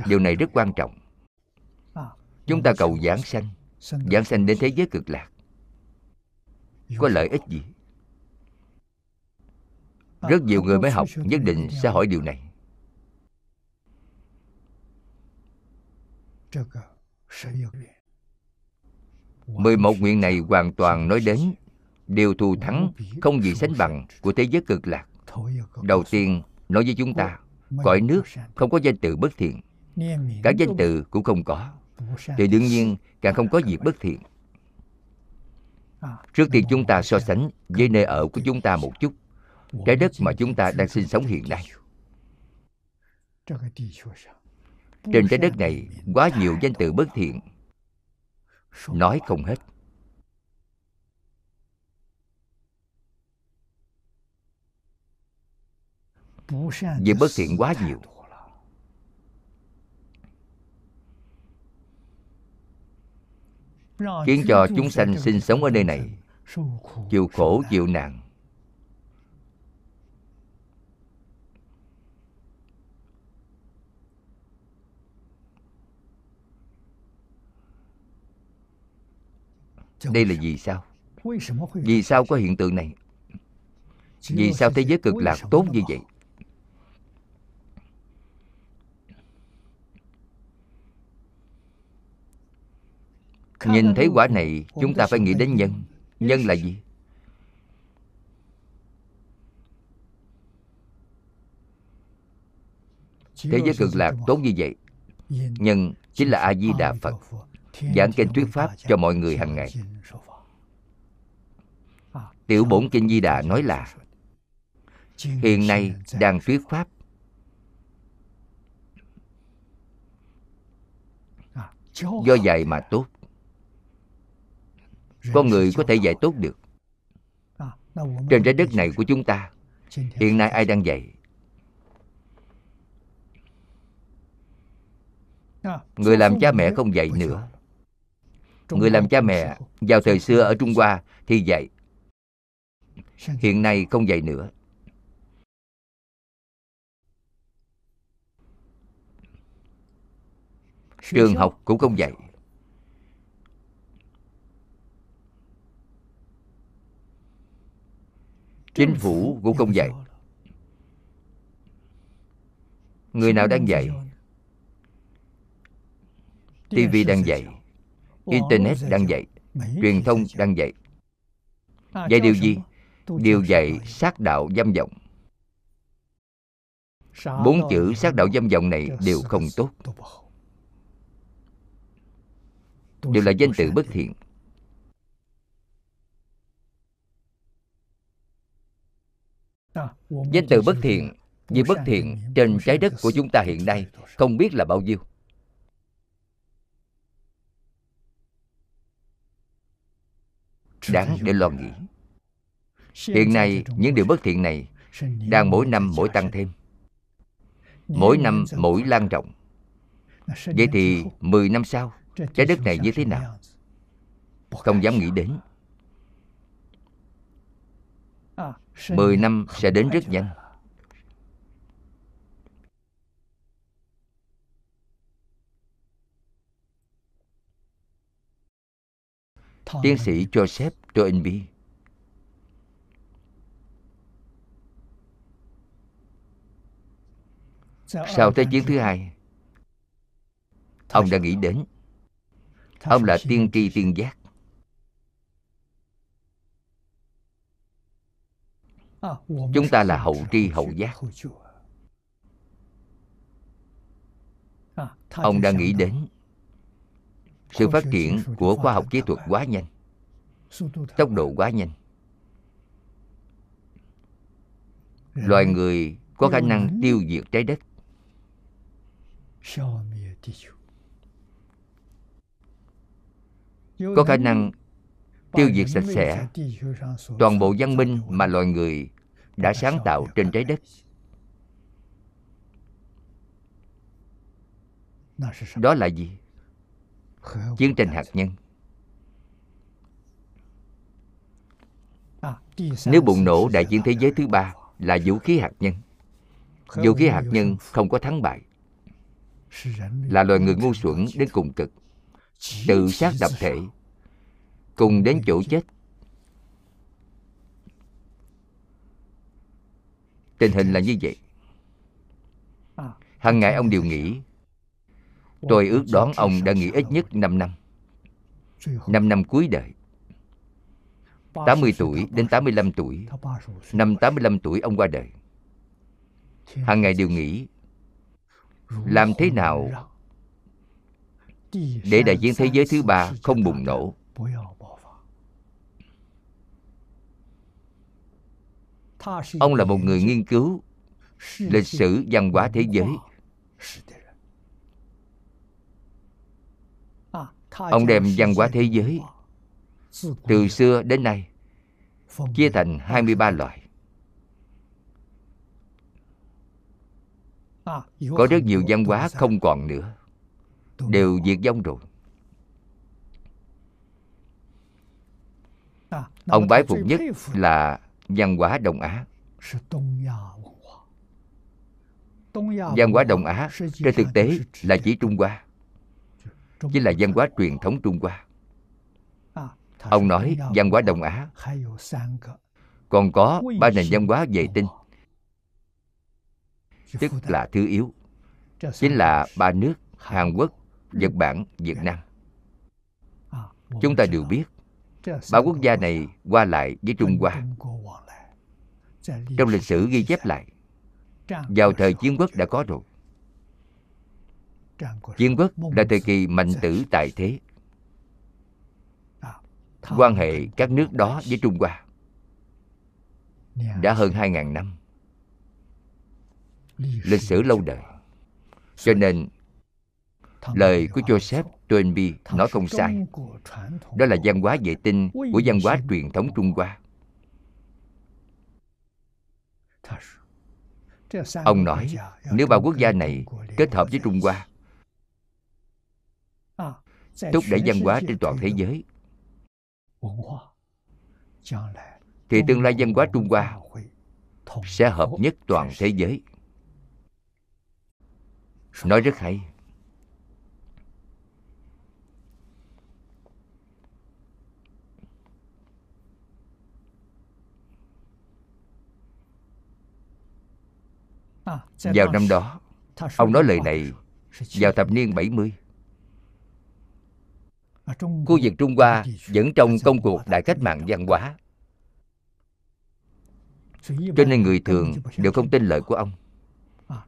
Điều này rất quan trọng. Chúng ta cầu giảng sanh giảng sanh đến thế giới cực lạc. Có lợi ích gì? Rất nhiều người mới học nhất định sẽ hỏi điều này. Mười một nguyện này hoàn toàn nói đến điều thù thắng không gì sánh bằng của thế giới cực lạc. đầu tiên nói với chúng ta cõi nước không có danh từ bất thiện. Cả danh từ cũng không có thì đương nhiên, càng không có việc bất thiện. Trước tiên chúng ta so sánh với nơi ở của chúng ta một chút, trái đất mà chúng ta đang sinh sống hiện nay. Trên trái đất này, quá nhiều danh từ bất thiện. Nói không hết. Việc bất thiện quá nhiều. Khiến cho chúng sanh sinh sống ở nơi này. Chịu khổ chịu nạn. Đây là vì sao? vì sao có hiện tượng này? Vì sao thế giới cực lạc tốt như vậy nhìn thấy quả này chúng ta phải nghĩ đến nhân. nhân là gì? thế giới cực lạc tốt như vậy. Nhân chính là a di đà phật giảng kinh thuyết pháp cho mọi người hàng ngày. Tiểu bổn kinh di đà nói là hiện nay đang thuyết pháp. Do dạy mà tốt con người có thể dạy tốt được. Trên trái đất này của chúng ta hiện nay ai đang dạy? Người làm cha mẹ không dạy nữa. người làm cha mẹ vào thời xưa ở trung hoa thì dạy. Hiện nay không dạy nữa. Trường học cũng không dạy chính phủ cũng không dạy. Người nào đang dạy? Tv đang dạy. Internet đang dạy. Truyền thông đang dạy. Dạy điều gì? Điều dạy sát đạo dâm vọng. Bốn chữ sát đạo dâm vọng này đều không tốt. Đều là danh từ bất thiện. Danh từ bất thiện vì bất thiện trên trái đất của chúng ta hiện nay không biết là bao nhiêu. Đáng để lo nghĩ. Hiện nay những điều bất thiện này đang mỗi năm mỗi tăng thêm. Mỗi năm mỗi lan rộng. Vậy thì 10 năm sau trái đất này như thế nào? Không dám nghĩ đến 10 năm sẽ đến rất nhanh tiến sĩ joseph toynbee. Sau thế chiến thứ hai ông đã nghĩ đến ông là tiên tri tiên giác chúng ta là hậu tri, hậu giác. Ông đã nghĩ đến sự phát triển của khoa học kỹ thuật quá nhanh, tốc độ quá nhanh. Loài người có khả năng tiêu diệt trái đất. Có khả năng tiêu diệt sạch sẽ toàn bộ văn minh mà loài người đã sáng tạo trên trái đất. Đó là gì? Chiến tranh hạt nhân. Nếu bùng nổ đại chiến thế giới thứ ba là vũ khí hạt nhân. Vũ khí hạt nhân không có thắng bại. Là loài người ngu xuẩn đến cùng cực, tự sát tập thể cùng đến chỗ chết. Tình hình là như vậy. Hàng ngày ông đều nghĩ, tôi ước đoán ông đã nghĩ ít nhất 5 năm. 5 năm cuối đời. 80 tuổi đến 85 tuổi. Năm 85 tuổi ông qua đời. Hàng ngày đều nghĩ, làm thế nào để đại diện thế giới thứ ba không bùng nổ? Ông là một người nghiên cứu lịch sử văn hóa thế giới. Ông đem văn hóa thế giới từ xưa đến nay chia thành 23 loại. Có rất nhiều văn hóa không còn nữa, đều diệt vong rồi. Ông bái phục nhất là văn hóa đông á. Văn hóa. Đông á trên thực tế là chỉ trung hoa chỉ là văn hóa truyền thống trung hoa. Ông nói văn hóa đông á còn có ba nền văn hóa vệ tinh tức là thứ yếu chính là ba nước hàn quốc nhật bản việt nam. Chúng ta đều biết ba quốc gia này qua lại với trung hoa trong lịch sử ghi chép lại, vào thời chiến quốc đã có rồi. Chiến quốc là thời kỳ mạnh tử tại thế. Quan hệ các nước đó với trung hoa đã hơn 2.000 năm. Lịch sử lâu đời. Cho nên, lời của joseph toynbee nói không sai. Đó là văn hóa vệ tinh của văn hóa truyền thống trung hoa ông nói nếu ba quốc gia này kết hợp với trung hoa thúc đẩy văn hóa trên toàn thế giới. Thì tương lai văn hóa trung hoa sẽ hợp nhất toàn thế giới. Nói rất hay Vào năm đó, Ông nói lời này Vào thập niên 70 Khu vực Trung Hoa vẫn trong công cuộc đại cách mạng văn hóa. Cho nên người thường đều không tin lời của ông.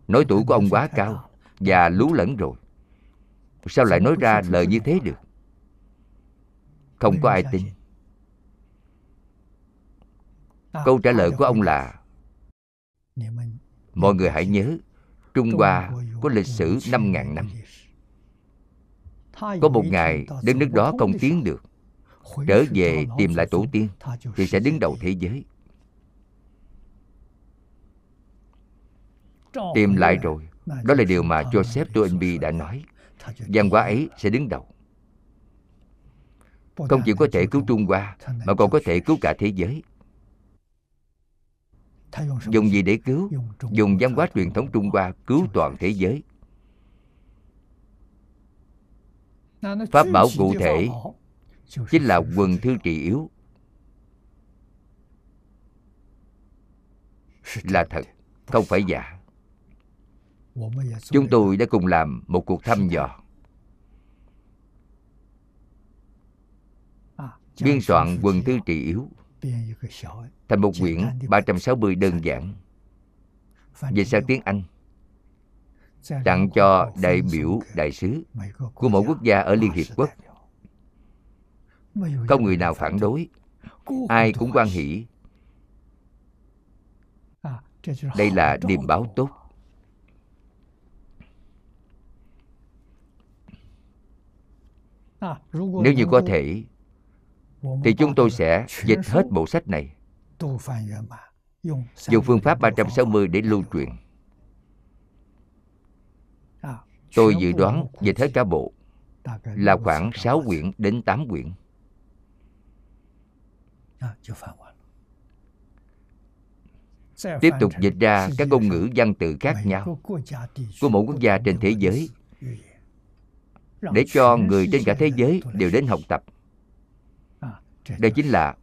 Nói tuổi của ông quá cao Và lú lẫn rồi. Sao lại nói ra lời như thế được? Không có ai tin. Câu trả lời của ông là Mọi người hãy nhớ, Trung Hoa có lịch sử 5.000 năm. Có một ngày đến nước đó không tiến được. Trở về tìm lại tổ tiên, Thì sẽ đứng đầu thế giới. Tìm lại rồi, Đó là điều mà Joseph Toynbee đã nói. Văn hóa ấy sẽ đứng đầu. Không chỉ có thể cứu Trung Hoa, Mà còn có thể cứu cả thế giới dùng gì để cứu? dùng văn hóa truyền thống trung hoa cứu toàn thế giới. Pháp bảo cụ thể chính là quần thư trị yếu. Là thật. không phải giả. Chúng tôi đã cùng làm một cuộc thăm dò. biên soạn quần thư trị yếu thành một quyển 360 đơn giản. Về sang tiếng Anh tặng cho đại biểu đại sứ của mỗi quốc gia ở Liên Hiệp Quốc. Không người nào phản đối, ai cũng quan hỷ. Đây là điềm báo tốt. Nếu như có thể thì chúng tôi sẽ dịch hết bộ sách này. Dùng phương pháp 360 để lưu truyền. Tôi dự đoán dịch hết cả bộ là khoảng 6 quyển đến 8 quyển. Tiếp tục dịch ra các ngôn ngữ văn tự khác nhau của mỗi quốc gia trên thế giới. để cho người trên cả thế giới đều đến học tập đây chính là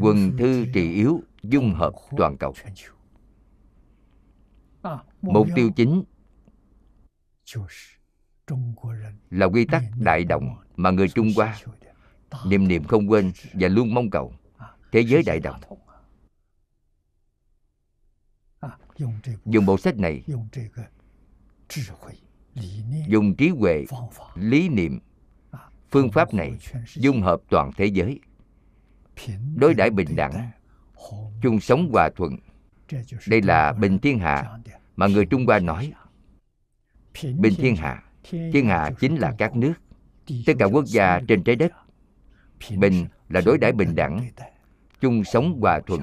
quần thư trị yếu dung hợp toàn cầu. Mục tiêu chính là quy tắc đại động mà người trung hoa niệm niệm không quên và luôn mong cầu thế giới đại động dùng bộ sách này dùng trí huệ lý niệm phương pháp này dung hợp toàn thế giới, đối đãi bình đẳng, chung sống hòa thuận. Đây là bình thiên hạ mà người trung hoa nói. Bình thiên hạ thiên hạ chính là các nước, tất cả quốc gia trên trái đất. Bình là đối đãi bình đẳng, chung sống hòa thuận.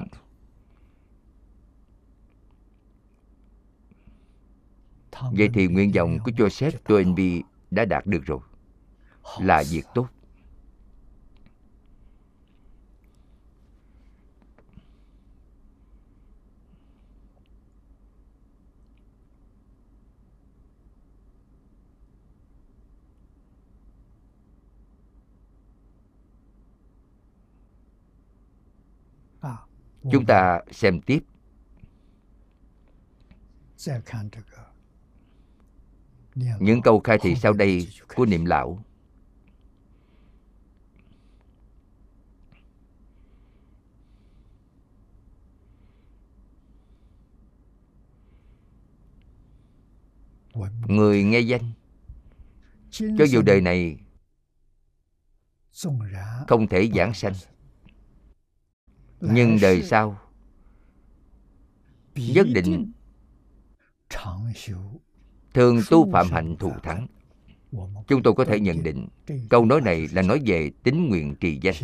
Vậy thì nguyện vọng của joseph toynbee đã đạt được rồi là việc tốt. Chúng ta xem tiếp. Những câu khai thị sau đây của niệm lão người nghe danh. Cho dù đời này không thể giảng sanh, nhưng đời sau nhất định thường tu phạm hạnh thù thắng. Chúng tôi có thể nhận định câu nói này là nói về tính nguyện trì danh.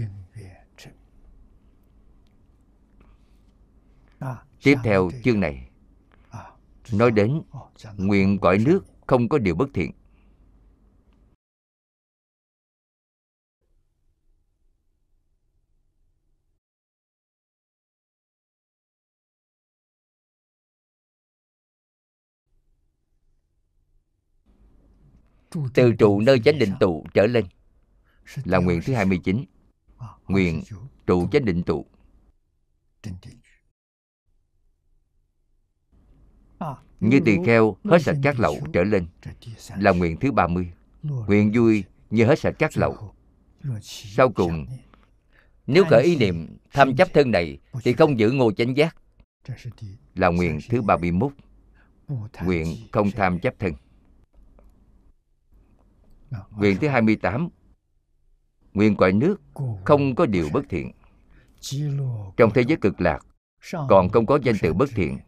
Tiếp theo chương này nói đến, nguyện cõi nước không có điều bất thiện. Từ trụ nơi chánh định tụ trở lên là nguyện thứ 29 nguyện trụ chánh định tụ. Như tỳ kheo hết sạch các lậu trở lên. là nguyện thứ 30 nguyện vui như hết sạch các lậu. sau cùng nếu khởi ý niệm tham chấp thân này thì không giữ ngô chánh giác. Là nguyện thứ 31 nguyện không tham chấp thân. Nguyện thứ 28 Nguyện cõi nước không có điều bất thiện. Trong thế giới cực lạc Còn không có danh từ bất thiện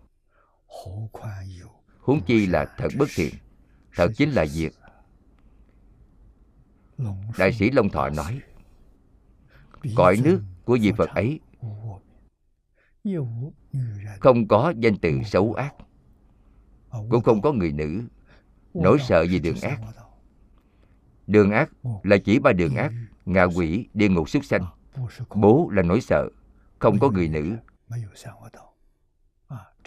Huống chi là thật bất thiện. Thật chính là diệt Đại sĩ Long Thọ nói Cõi nước của vị Phật ấy Không có danh từ xấu ác Cũng không có người nữ Nỗi sợ gì đường ác. Đường ác là chỉ ba đường ác Ngạ quỷ, địa ngục súc sanh. Bố là nỗi sợ Không có người nữ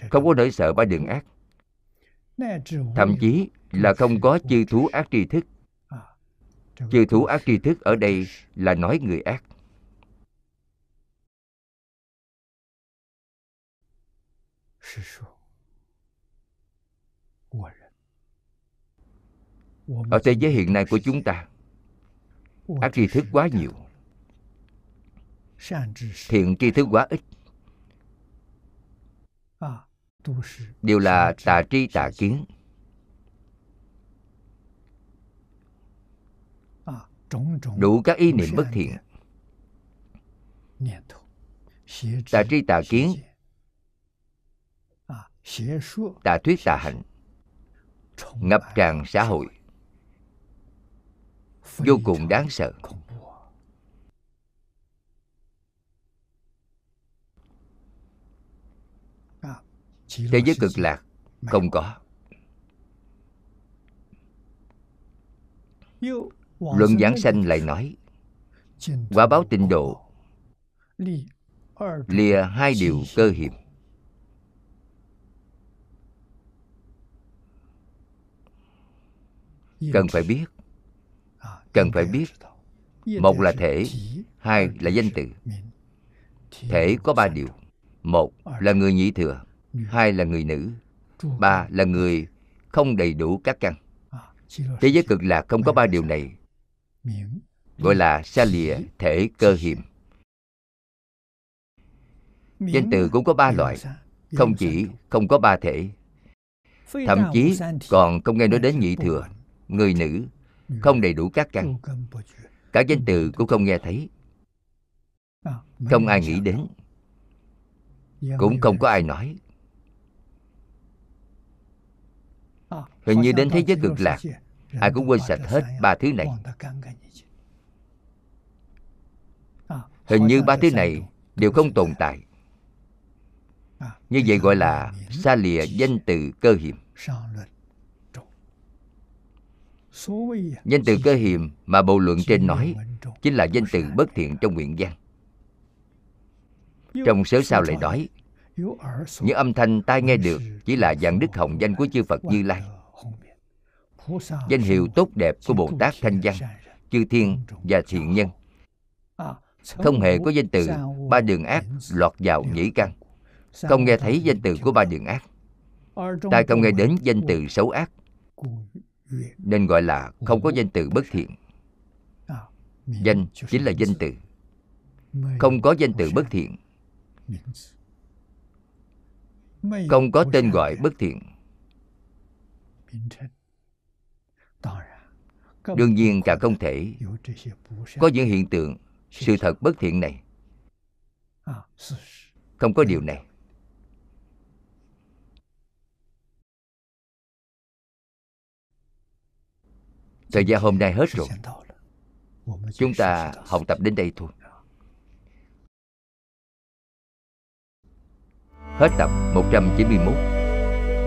Không có nỗi sợ ba đường ác. Thậm chí là không có chư thú ác tri thức. Chư thú ác tri thức ở đây là nói người ác. Ở thế giới hiện nay của chúng ta ác tri thức quá nhiều. thiện tri thức quá ít đều là tà tri tà kiến. đủ các ý niệm bất thiện. tà tri tà kiến. tà thuyết tà hạnh. ngập tràn xã hội. vô cùng đáng sợ thế giới cực lạc không có. Luận giảng sanh lại nói quả báo tịnh độ lìa hai điều cơ hiểm cần phải biết. Cần phải biết. một là thể hai là danh từ. Thể có ba điều. Một là người nhị thừa hai là người nữ, ba là người không đầy đủ các căn. Thế giới cực lạc không có ba điều này, gọi là xa lìa thể cơ hiểm danh từ cũng có ba loại, không chỉ không có ba thể. Thậm chí còn không nghe nói đến nhị thừa, người nữ không đầy đủ các căn. Cả danh từ cũng không nghe thấy. Không ai nghĩ đến. Cũng không có ai nói. Hình như đến thế giới cực lạc, ai cũng quên sạch hết ba thứ này. Hình như ba thứ này đều không tồn tại. Như vậy gọi là xa lìa danh từ cơ hiểm Danh từ cơ hiểm mà bộ luận trên nói Chính là danh từ bất thiện trong nguyện văn Trong sớ sao lại nói những âm thanh tai nghe được Chỉ là dạng đức hồng danh của chư Phật Như Lai. Danh hiệu tốt đẹp của Bồ Tát Thanh Văn, Chư Thiên và Thiện Nhân. Không hề có danh từ ba đường ác lọt vào nhĩ căn. Không nghe thấy danh từ của ba đường ác. Tai không nghe đến danh từ xấu ác, nên gọi là không có danh từ bất thiện. Danh chính là danh từ. Không có danh từ bất thiện không có tên gọi bất thiện. Đương nhiên càng không thể có những hiện tượng sự thật bất thiện này. Không có điều này. Thời gian hôm nay hết rồi. chúng ta học tập đến đây thôi Hết tập 191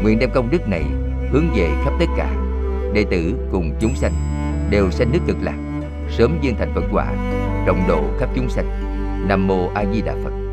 Nguyện đem công đức này hướng về khắp tất cả. Đệ tử cùng chúng sanh Đều sanh nước cực lạc, Sớm viên thành Phật quả, rộng độ khắp chúng sanh. Nam Mô A Di Đà Phật.